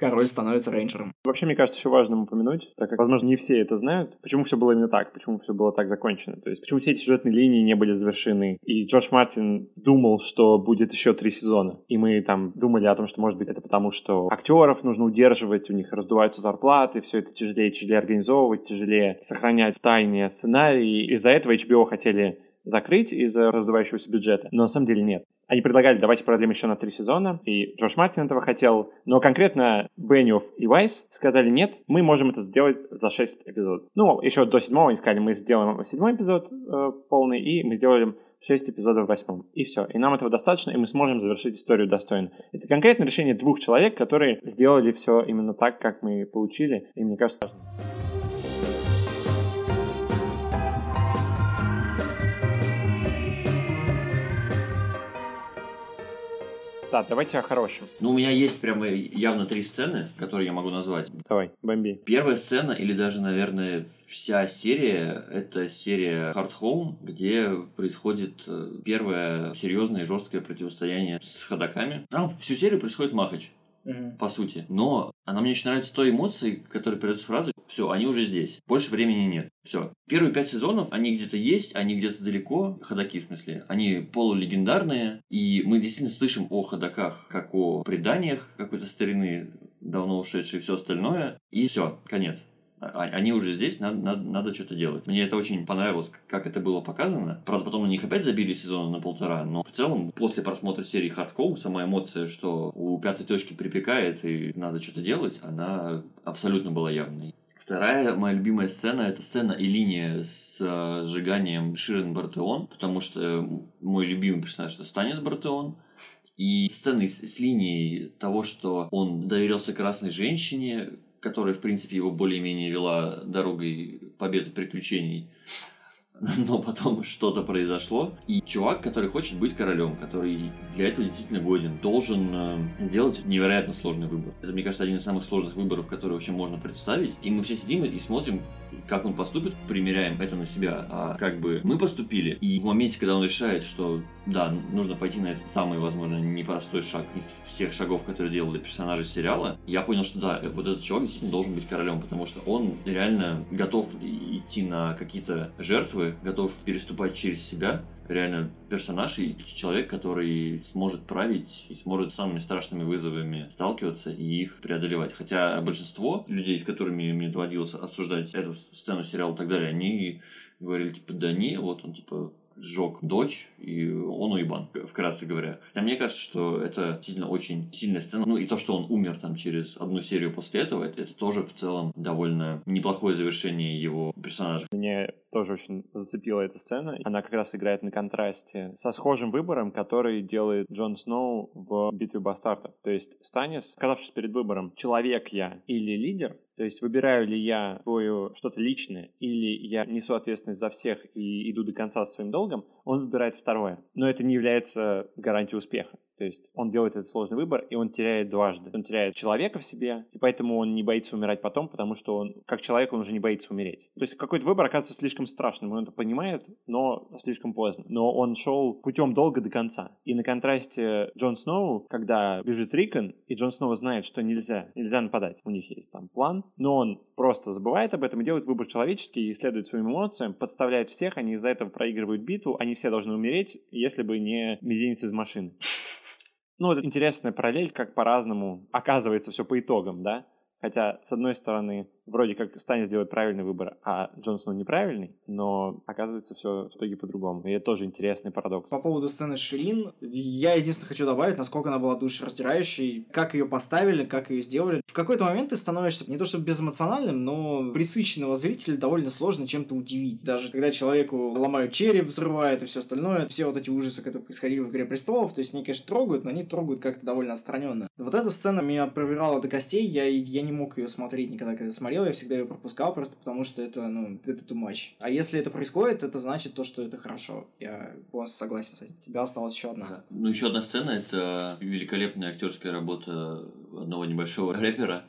король становится рейнджером.
Вообще, мне кажется, еще важно упомянуть, так как, возможно, не все это знают, почему все было именно так, почему все было так закончено. То есть, почему все эти сюжетные линии не были завершены. И Джордж Мартин думал, что будет еще три сезона. И мы там думали о том, что, может быть, это потому, что актеров нужно удерживать, у них раздуваются зарплаты, все это тяжелее тяжелее организовывать, тяжелее сохранять в тайне сценарий. Из-за этого HBO хотели закрыть из-за раздувающегося бюджета, но на самом деле нет. Они предлагали, давайте продлим еще на три сезона, и Джордж Мартин этого хотел, но конкретно Бенниофф и Вайс сказали, нет, мы можем это сделать за шесть эпизодов. Ну, еще до седьмого они сказали, мы сделаем седьмой эпизод э, полный, и мы сделаем шесть эпизодов в восьмом. И все. И нам этого достаточно, и мы сможем завершить историю достойно. Это конкретное решение двух человек, которые сделали все именно так, как мы получили, и мне кажется, важно. Да, давайте о хорошем.
Ну, у меня есть прямо явно три сцены, которые я могу назвать.
Давай, бомби.
Первая сцена, или даже, наверное, вся серия, это серия Hard Home, где происходит э, первое серьезное и жесткое противостояние с ходаками. Там всю серию происходит махач по сути. Но она мне очень нравится той эмоцией, которая передается фразу «Все, они уже здесь, больше времени нет». Все. Первые пять сезонов, они где-то есть, они где-то далеко, ходаки в смысле, они полулегендарные, и мы действительно слышим о ходаках, как о преданиях какой-то старины, давно ушедшей и все остальное, и все, конец. А, они уже здесь, надо, надо, надо что-то делать. Мне это очень понравилось, как это было показано. Правда, потом на них опять забили сезона на полтора, но в целом, после просмотра серии Hardcore, сама эмоция, что у пятой точки припекает и надо что-то делать, она абсолютно была явной. Вторая моя любимая сцена это сцена и линия с э, сжиганием Ширен Бартеон, потому что мой любимый персонаж это Станис Бартеон. И сцены с, с линией того, что он доверился красной женщине, которая, в принципе, его более-менее вела дорогой победы приключений. Но потом что-то произошло, и чувак, который хочет быть королем, который для этого действительно годен, должен э, сделать невероятно сложный выбор. Это, мне кажется, один из самых сложных выборов, которые вообще можно представить. И мы все сидим и смотрим, как он поступит, примеряем это на себя. А как бы мы поступили, и в моменте, когда он решает, что да, нужно пойти на этот самый, возможно, непростой шаг из всех шагов, которые делали персонажи сериала, я понял, что да, вот этот чувак действительно должен быть королем, потому что он реально готов идти на какие-то жертвы, готов переступать через себя реально персонаж и человек, который сможет править и сможет с самыми страшными вызовами сталкиваться и их преодолевать. Хотя большинство людей, с которыми мне доводилось обсуждать эту сцену сериала и так далее, они говорили, типа, да не, вот он, типа, сжег дочь, и он уебан, вкратце говоря. Хотя мне кажется, что это действительно очень сильная сцена. Ну и то, что он умер там через одну серию после этого, это, это тоже в целом довольно неплохое завершение его персонажа.
Мне тоже очень зацепила эта сцена. Она как раз играет на контрасте со схожим выбором, который делает Джон Сноу в «Битве бастардов». То есть Станис, оказавшись перед выбором, человек я или лидер, то есть выбираю ли я свое что-то личное, или я несу ответственность за всех и иду до конца со своим долгом, он выбирает второе. Но это не является гарантией успеха. То есть он делает этот сложный выбор, и он теряет дважды. Он теряет человека в себе, и поэтому он не боится умирать потом, потому что он, как человек, он уже не боится умереть. То есть какой-то выбор оказывается слишком страшным, он это понимает, но слишком поздно. Но он шел путем долго до конца. И на контрасте Джон Сноу, когда бежит Рикон, и Джон Сноу знает, что нельзя, нельзя нападать. У них есть там план, но он просто забывает об этом и делает выбор человеческий, и следует своим эмоциям, подставляет всех, они из-за этого проигрывают битву, они все должны умереть, если бы не мизинец из машины. Ну, это интересная параллель, как по-разному оказывается все по итогам, да? Хотя, с одной стороны, вроде как Станис делает правильный выбор, а Джонсон неправильный, но оказывается все в итоге по-другому. И это тоже интересный парадокс.
По поводу сцены Ширин, я единственное хочу добавить, насколько она была душераздирающей, как ее поставили, как ее сделали. В какой-то момент ты становишься не то чтобы безэмоциональным, но присыщенного зрителя довольно сложно чем-то удивить. Даже когда человеку ломают череп, взрывают и все остальное, все вот эти ужасы, которые происходили в «Игре престолов», то есть они, конечно, трогают, но они трогают как-то довольно отстраненно. Вот эта сцена меня пробирала до костей, я, я не мог ее смотреть никогда, когда смотрел я всегда ее пропускал, просто потому что это, ну, это too much. А если это происходит, это значит то, что это хорошо. Я полностью согласен с этим. Тебя осталась еще одна.
Ну, еще одна сцена это великолепная актерская работа одного небольшого рэпера,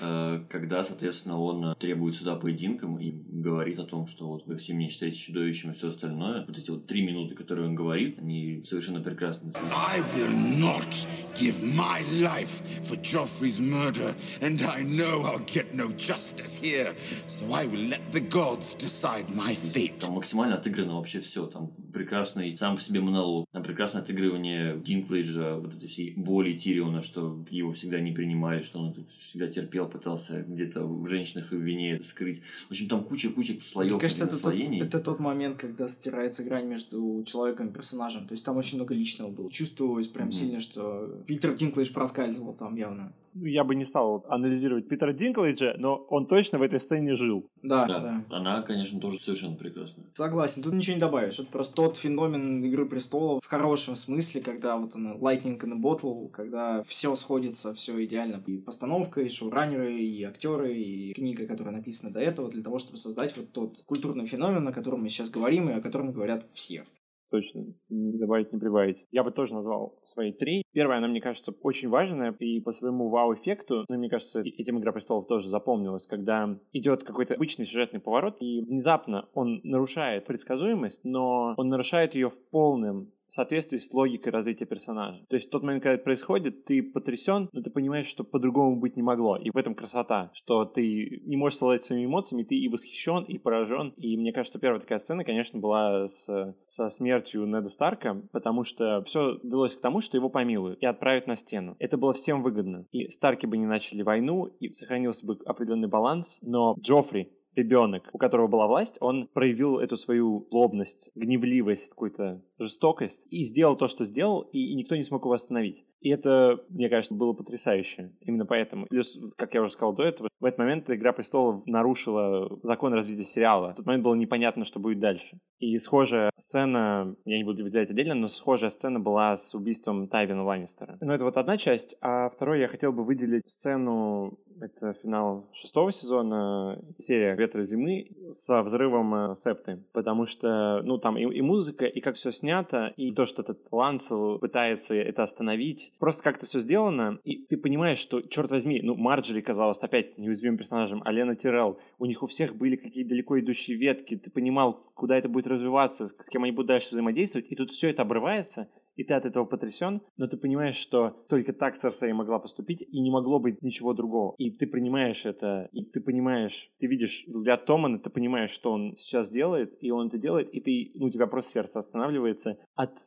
когда, соответственно, он требует сюда поединком и говорит о том, что вот вы все меня считаете чудовищем и все остальное. Вот эти вот три минуты, которые он говорит, они совершенно прекрасны. I will not give my life for Joffrey's murder, and I know I'll get no justice here, so I will let the gods decide my fate. Там максимально отыграно вообще все. Там прекрасный сам по себе монолог, там прекрасное отыгрывание Динклейджа, вот этой всей боли Тириона, что его всегда не принимали, что он всегда терпел, пытался где-то в женщинах и в вине скрыть. В общем, там куча-куча слоев Мне
кажется, это тот, это тот момент, когда стирается грань между человеком и персонажем. То есть там очень много личного было. Чувствовалось прям mm-hmm. сильно, что Питер Динклейдж проскальзывал там явно.
Ну, я бы не стал анализировать Питера Динклейджа, но он точно в этой сцене жил.
Да, да. да.
Она, конечно, тоже совершенно прекрасная.
Согласен, тут ничего не добавишь. Это просто тот феномен Игры престолов в хорошем смысле, когда вот она Lightning in a Bottle, когда все сходится, все идеально. И постановка, и шоураннеры, и актеры, и книга, которая написана до этого, для того, чтобы создать вот тот культурный феномен, о котором мы сейчас говорим, и о котором говорят все
точно не добавить, не прибавить. Я бы тоже назвал свои три. Первая, она, мне кажется, очень важная, и по своему вау-эффекту, ну, мне кажется, этим «Игра престолов» тоже запомнилась, когда идет какой-то обычный сюжетный поворот, и внезапно он нарушает предсказуемость, но он нарушает ее в полном соответствии с логикой развития персонажа. То есть в тот момент, когда это происходит, ты потрясен, но ты понимаешь, что по-другому быть не могло. И в этом красота, что ты не можешь совладать своими эмоциями, ты и восхищен, и поражен. И мне кажется, что первая такая сцена, конечно, была с, со смертью Неда Старка, потому что все велось к тому, что его помилуют и отправят на стену. Это было всем выгодно. И Старки бы не начали войну, и сохранился бы определенный баланс, но Джоффри ребенок, у которого была власть, он проявил эту свою злобность, гневливость, какую-то жестокость и сделал то, что сделал, и никто не смог его остановить. И это, мне кажется, было потрясающе. Именно поэтому. Плюс, как я уже сказал до этого, в этот момент «Игра престолов» нарушила закон развития сериала. В тот момент было непонятно, что будет дальше. И схожая сцена, я не буду выделять отдельно, но схожая сцена была с убийством Тайвина Ланнистера. Но это вот одна часть, а второй я хотел бы выделить сцену, это финал шестого сезона, серия «Ветра зимы» со взрывом э, Септы. Потому что, ну, там и, и музыка, и как все снято, и то, что этот Лансел пытается это остановить, Просто как-то все сделано, и ты понимаешь, что, черт возьми, ну, Марджери казалось опять неуязвимым персонажем, а Лена Тирелл, у них у всех были какие-то далеко идущие ветки, ты понимал, куда это будет развиваться, с кем они будут дальше взаимодействовать, и тут все это обрывается, и ты от этого потрясен, но ты понимаешь, что только так Серсей могла поступить, и не могло быть ничего другого. И ты принимаешь это, и ты понимаешь, ты видишь взгляд Томана, ты понимаешь, что он сейчас делает, и он это делает, и ты, ну, у тебя просто сердце останавливается от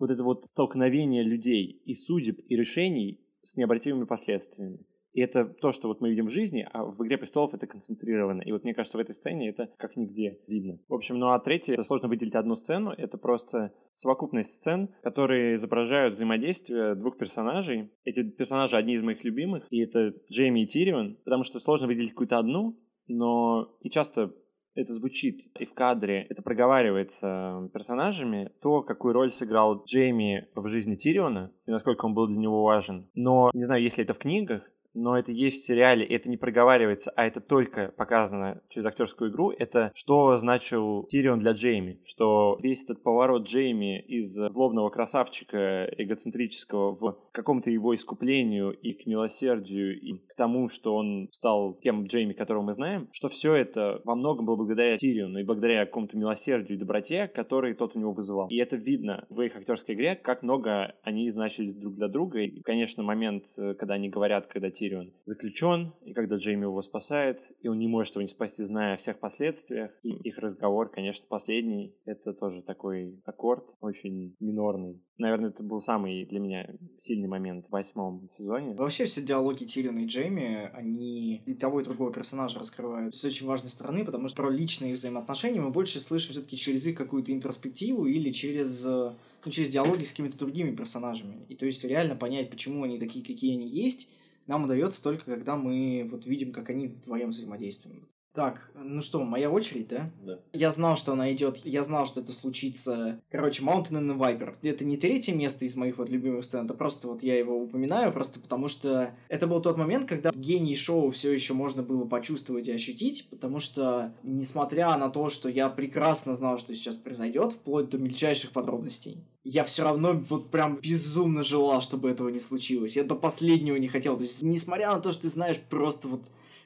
вот этого вот столкновения людей и судеб, и решений с необратимыми последствиями. И это то, что вот мы видим в жизни, а в «Игре престолов» это концентрировано. И вот мне кажется, в этой сцене это как нигде видно. В общем, ну а третье, это сложно выделить одну сцену, это просто совокупность сцен, которые изображают взаимодействие двух персонажей. Эти персонажи одни из моих любимых, и это Джейми и Тирион, потому что сложно выделить какую-то одну, но и часто это звучит и в кадре, это проговаривается персонажами, то, какую роль сыграл Джейми в жизни Тириона, и насколько он был для него важен. Но, не знаю, если это в книгах, но это есть в сериале, это не проговаривается, а это только показано через актерскую игру, это что значил Тирион для Джейми, что весь этот поворот Джейми из злобного красавчика эгоцентрического в каком-то его искуплению и к милосердию, и к тому, что он стал тем Джейми, которого мы знаем, что все это во многом было благодаря Тириону и благодаря какому-то милосердию и доброте, который тот у него вызывал. И это видно в их актерской игре, как много они значили друг для друга. И, конечно, момент, э, когда они говорят, когда Тирион Тирион заключен, и когда Джейми его спасает, и он не может его не спасти, зная о всех последствиях. И их разговор, конечно, последний, это тоже такой аккорд, очень минорный. Наверное, это был самый для меня сильный момент в восьмом сезоне.
Вообще все диалоги Тириона и Джейми, они и того, и другого персонажа раскрывают с очень важной стороны, потому что про личные взаимоотношения мы больше слышим все-таки через их какую-то интроспективу или через ну, через диалоги с какими-то другими персонажами. И то есть реально понять, почему они такие, какие они есть, нам удается только когда мы вот видим, как они вдвоем взаимодействуют. Так, ну что, моя очередь, да?
Да.
Я знал, что она идет, я знал, что это случится. Короче, Mountain and Viper. Это не третье место из моих вот любимых сцен, это просто вот я его упоминаю, просто потому что это был тот момент, когда гений шоу все еще можно было почувствовать и ощутить, потому что, несмотря на то, что я прекрасно знал, что сейчас произойдет, вплоть до мельчайших подробностей, я все равно вот прям безумно желал, чтобы этого не случилось. Я до последнего не хотел. То есть, несмотря на то, что ты знаешь просто вот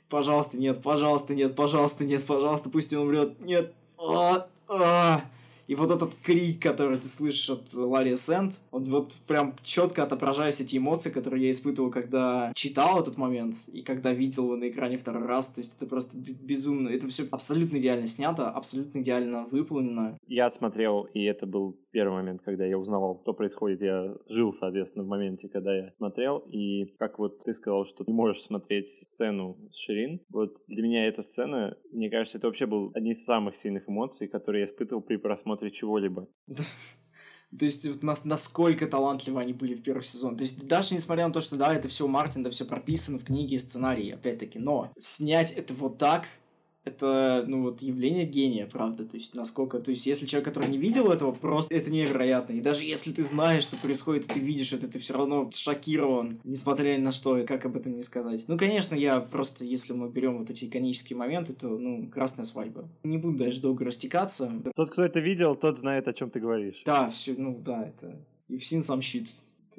пожалуйста, нет, пожалуйста, нет, пожалуйста, нет, пожалуйста, пусть он умрет, нет, а, а. И вот этот крик, который ты слышишь от Ларри Сент, он вот прям четко отображает эти эмоции, которые я испытывал, когда читал этот момент и когда видел его на экране второй раз. То есть это просто безумно. Это все абсолютно идеально снято, абсолютно идеально выполнено.
Я отсмотрел, и это был первый момент, когда я узнавал, что происходит. Я жил, соответственно, в моменте, когда я смотрел. И как вот ты сказал, что не можешь смотреть сцену с Ширин, вот для меня эта сцена, мне кажется, это вообще был одни из самых сильных эмоций, которые я испытывал при просмотре чего-либо.
То есть, вот нас, насколько талантливы они были в первый сезон. То есть, даже несмотря на то, что да, это все Мартин, да, все прописано в книге и сценарии, опять-таки, но снять это вот так, это, ну, вот, явление гения, правда, то есть, насколько, то есть, если человек, который не видел этого, просто это невероятно, и даже если ты знаешь, что происходит, и ты видишь это, ты все равно шокирован, несмотря ни на что, как об этом не сказать. Ну, конечно, я просто, если мы берем вот эти иконические моменты, то, ну, красная свадьба. Не буду дальше долго растекаться.
Тот, кто это видел, тот знает, о чем ты говоришь.
Да, все, ну, да, это... И в син сам щит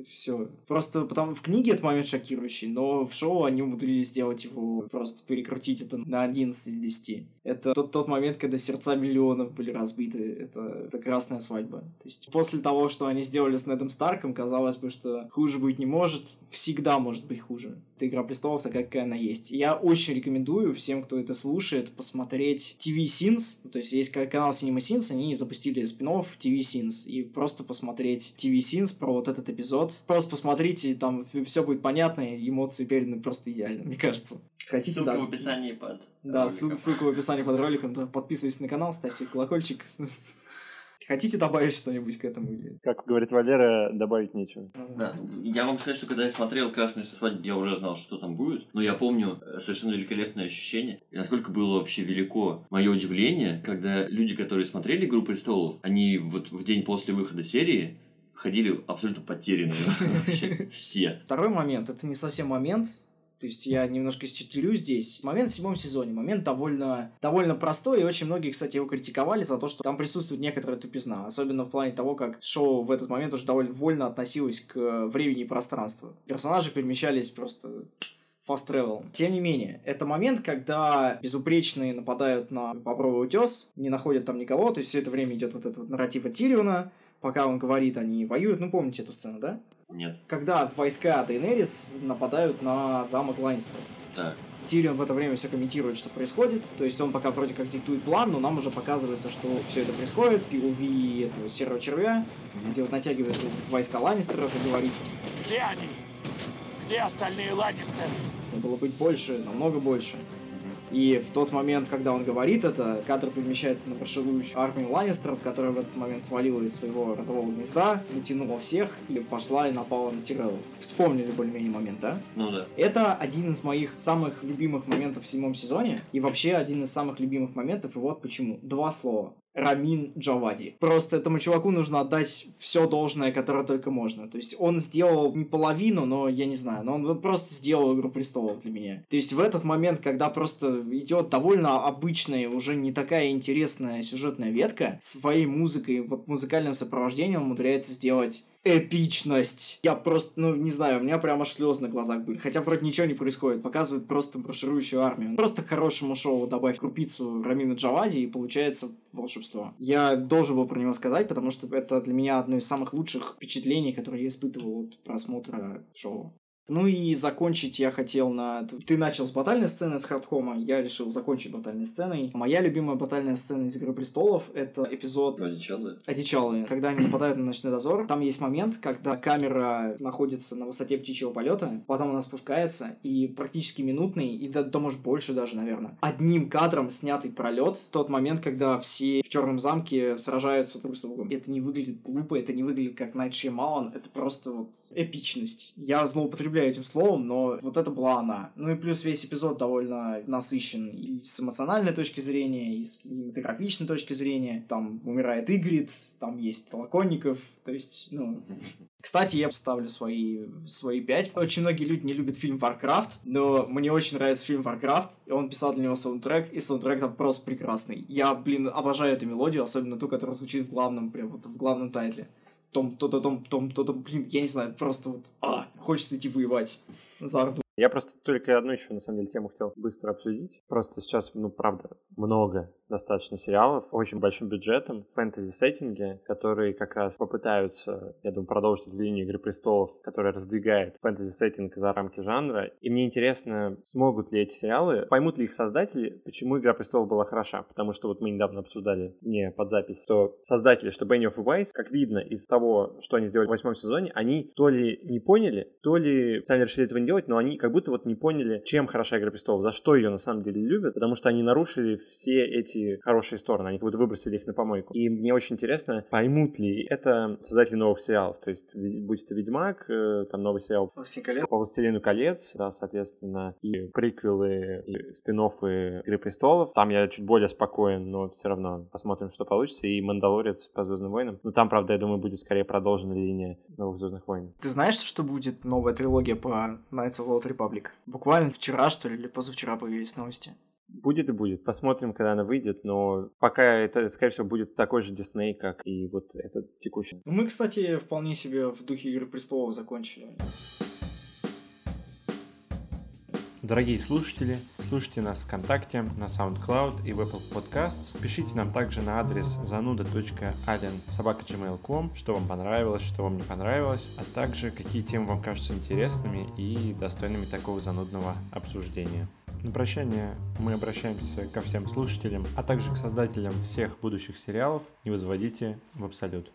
все. Просто потому в книге этот момент шокирующий, но в шоу они умудрились сделать его, просто перекрутить это на 11 из 10. Это тот, тот момент, когда сердца миллионов были разбиты. Это, это красная свадьба. То есть после того, что они сделали с Недом Старком, казалось бы, что хуже быть не может. Всегда может быть хуже. Это Игра Престолов такая, какая она есть. Я очень рекомендую всем, кто это слушает, посмотреть TV Sins. То есть есть канал Cinema Sins, они запустили спин TV Sins. И просто посмотреть TV Sins про вот этот эпизод. Просто посмотрите, там все будет понятно, и эмоции переданы просто идеально, мне кажется.
Хотите, ссылка да. в описании под
Да, роликом. ссылка в описании под роликом. Подписывайтесь на канал, ставьте колокольчик. Хотите добавить что-нибудь к этому? Или...
Как говорит Валера, добавить нечего.
Да, я вам сказать, что когда я смотрел «Красную свадьбу», я уже знал, что там будет. Но я помню э, совершенно великолепное ощущение. И насколько было вообще велико мое удивление, когда люди, которые смотрели «Игру престолов», они вот в день после выхода серии ходили абсолютно потерянные вообще все.
Второй момент, это не совсем момент, то есть я немножко считерю здесь. Момент в седьмом сезоне. Момент довольно, довольно простой, и очень многие, кстати, его критиковали за то, что там присутствует некоторая тупизна. Особенно в плане того, как шоу в этот момент уже довольно вольно относилось к времени и пространству. Персонажи перемещались просто Fast Travel. Тем не менее, это момент, когда безупречные нападают на Бобровый утес, не находят там никого, то есть все это время идет вот этот вот нарратив от Тириона, пока он говорит, они воюют. Ну, помните эту сцену, да?
Нет.
Когда войска Дейнерис нападают на замок Ланнистеров.
Так.
Тирион в это время все комментирует, что происходит. То есть он пока вроде как диктует план, но нам уже показывается, что все это происходит. И уви этого серого червя, где вот натягивает войска Ланнистеров и говорит...
Где они? Где остальные Ланнистеры?
Было быть больше, намного больше. И в тот момент, когда он говорит это, кадр перемещается на марширующую армию Ланнистеров, которая в этот момент свалила из своего родового гнезда, утянула всех и пошла и напала на Тиреллов. Вспомнили более-менее момент, да?
Ну да.
Это один из моих самых любимых моментов в седьмом сезоне, и вообще один из самых любимых моментов, и вот почему. Два слова. Рамин Джавади. Просто этому чуваку нужно отдать все должное, которое только можно. То есть он сделал не половину, но я не знаю, но он просто сделал Игру престолов для меня. То есть в этот момент, когда просто идет довольно обычная, уже не такая интересная сюжетная ветка, своей музыкой, вот музыкальным сопровождением умудряется сделать эпичность. Я просто, ну, не знаю, у меня прям аж слезы на глазах были. Хотя вроде ничего не происходит. Показывают просто марширующую армию. Просто к хорошему шоу добавь крупицу Рамина Джавади, и получается волшебство. Я должен был про него сказать, потому что это для меня одно из самых лучших впечатлений, которые я испытывал от просмотра шоу. Ну и закончить я хотел на... Ты начал с батальной сцены с хардкома, я решил закончить батальной сценой. Моя любимая батальная сцена из Игры Престолов — это эпизод...
Одичалые?
Одичалые. Когда они нападают на ночной дозор, там есть момент, когда камера находится на высоте птичьего полета, потом она спускается, и практически минутный, и да, да может больше даже, наверное, одним кадром снятый пролет, тот момент, когда все в Черном замке сражаются друг с другом. Это не выглядит глупо, это не выглядит как Найт Шьямалан, это просто вот эпичность. Я злоупотребляю этим словом, но вот это была она. Ну и плюс весь эпизод довольно насыщен и с эмоциональной точки зрения, и с кинематографичной точки зрения. Там умирает Игрит, там есть Толоконников, то есть, ну... Кстати, я ставлю свои, свои пять. Очень многие люди не любят фильм Warcraft, но мне очень нравится фильм Warcraft, и он писал для него саундтрек, и саундтрек там просто прекрасный. Я, блин, обожаю эту мелодию, особенно ту, которая звучит в главном, прям вот в главном тайтле том, то, то, том, том, то, том, блин, я не знаю, просто вот, а, хочется идти воевать за Орду.
Я просто только одну еще, на самом деле, тему хотел быстро обсудить. Просто сейчас, ну, правда, много достаточно сериалов, очень большим бюджетом, фэнтези-сеттинге, которые как раз попытаются, я думаю, продолжить эту линию Игры Престолов, которая раздвигает фэнтези-сеттинг за рамки жанра. И мне интересно, смогут ли эти сериалы, поймут ли их создатели, почему Игра Престолов была хороша. Потому что вот мы недавно обсуждали, не под запись, что создатели, что Benioff и Уайс, как видно из того, что они сделали в восьмом сезоне, они то ли не поняли, то ли сами решили этого не делать, но они как будто вот не поняли, чем хороша Игра Престолов, за что ее на самом деле любят, потому что они нарушили все эти хорошие стороны, они как будто выбросили их на помойку. И мне очень интересно, поймут ли это создатели новых сериалов, то есть будь это Ведьмак, э, там новый сериал
колец.
по Властелину колец, да, соответственно, и приквелы, и спин Игры Престолов. Там я чуть более спокоен, но все равно посмотрим, что получится. И Мандалорец по Звездным войнам. Но там, правда, я думаю, будет скорее продолжена линия новых Звездных войн.
Ты знаешь, что будет новая трилогия по Knights of the Old Republic? Буквально вчера, что ли, или позавчера появились новости.
Будет и будет. Посмотрим, когда она выйдет, но пока это, скорее всего, будет такой же Дисней, как и вот этот текущий.
Мы, кстати, вполне себе в духе Игры Престолов закончили.
Дорогие слушатели, слушайте нас ВКонтакте, на SoundCloud и в Apple Podcasts. Пишите нам также на адрес зануда.alien.gmail.com, что вам понравилось, что вам не понравилось, а также какие темы вам кажутся интересными и достойными такого занудного обсуждения. На прощание мы обращаемся ко всем слушателям, а также к создателям всех будущих сериалов. Не возводите в абсолют.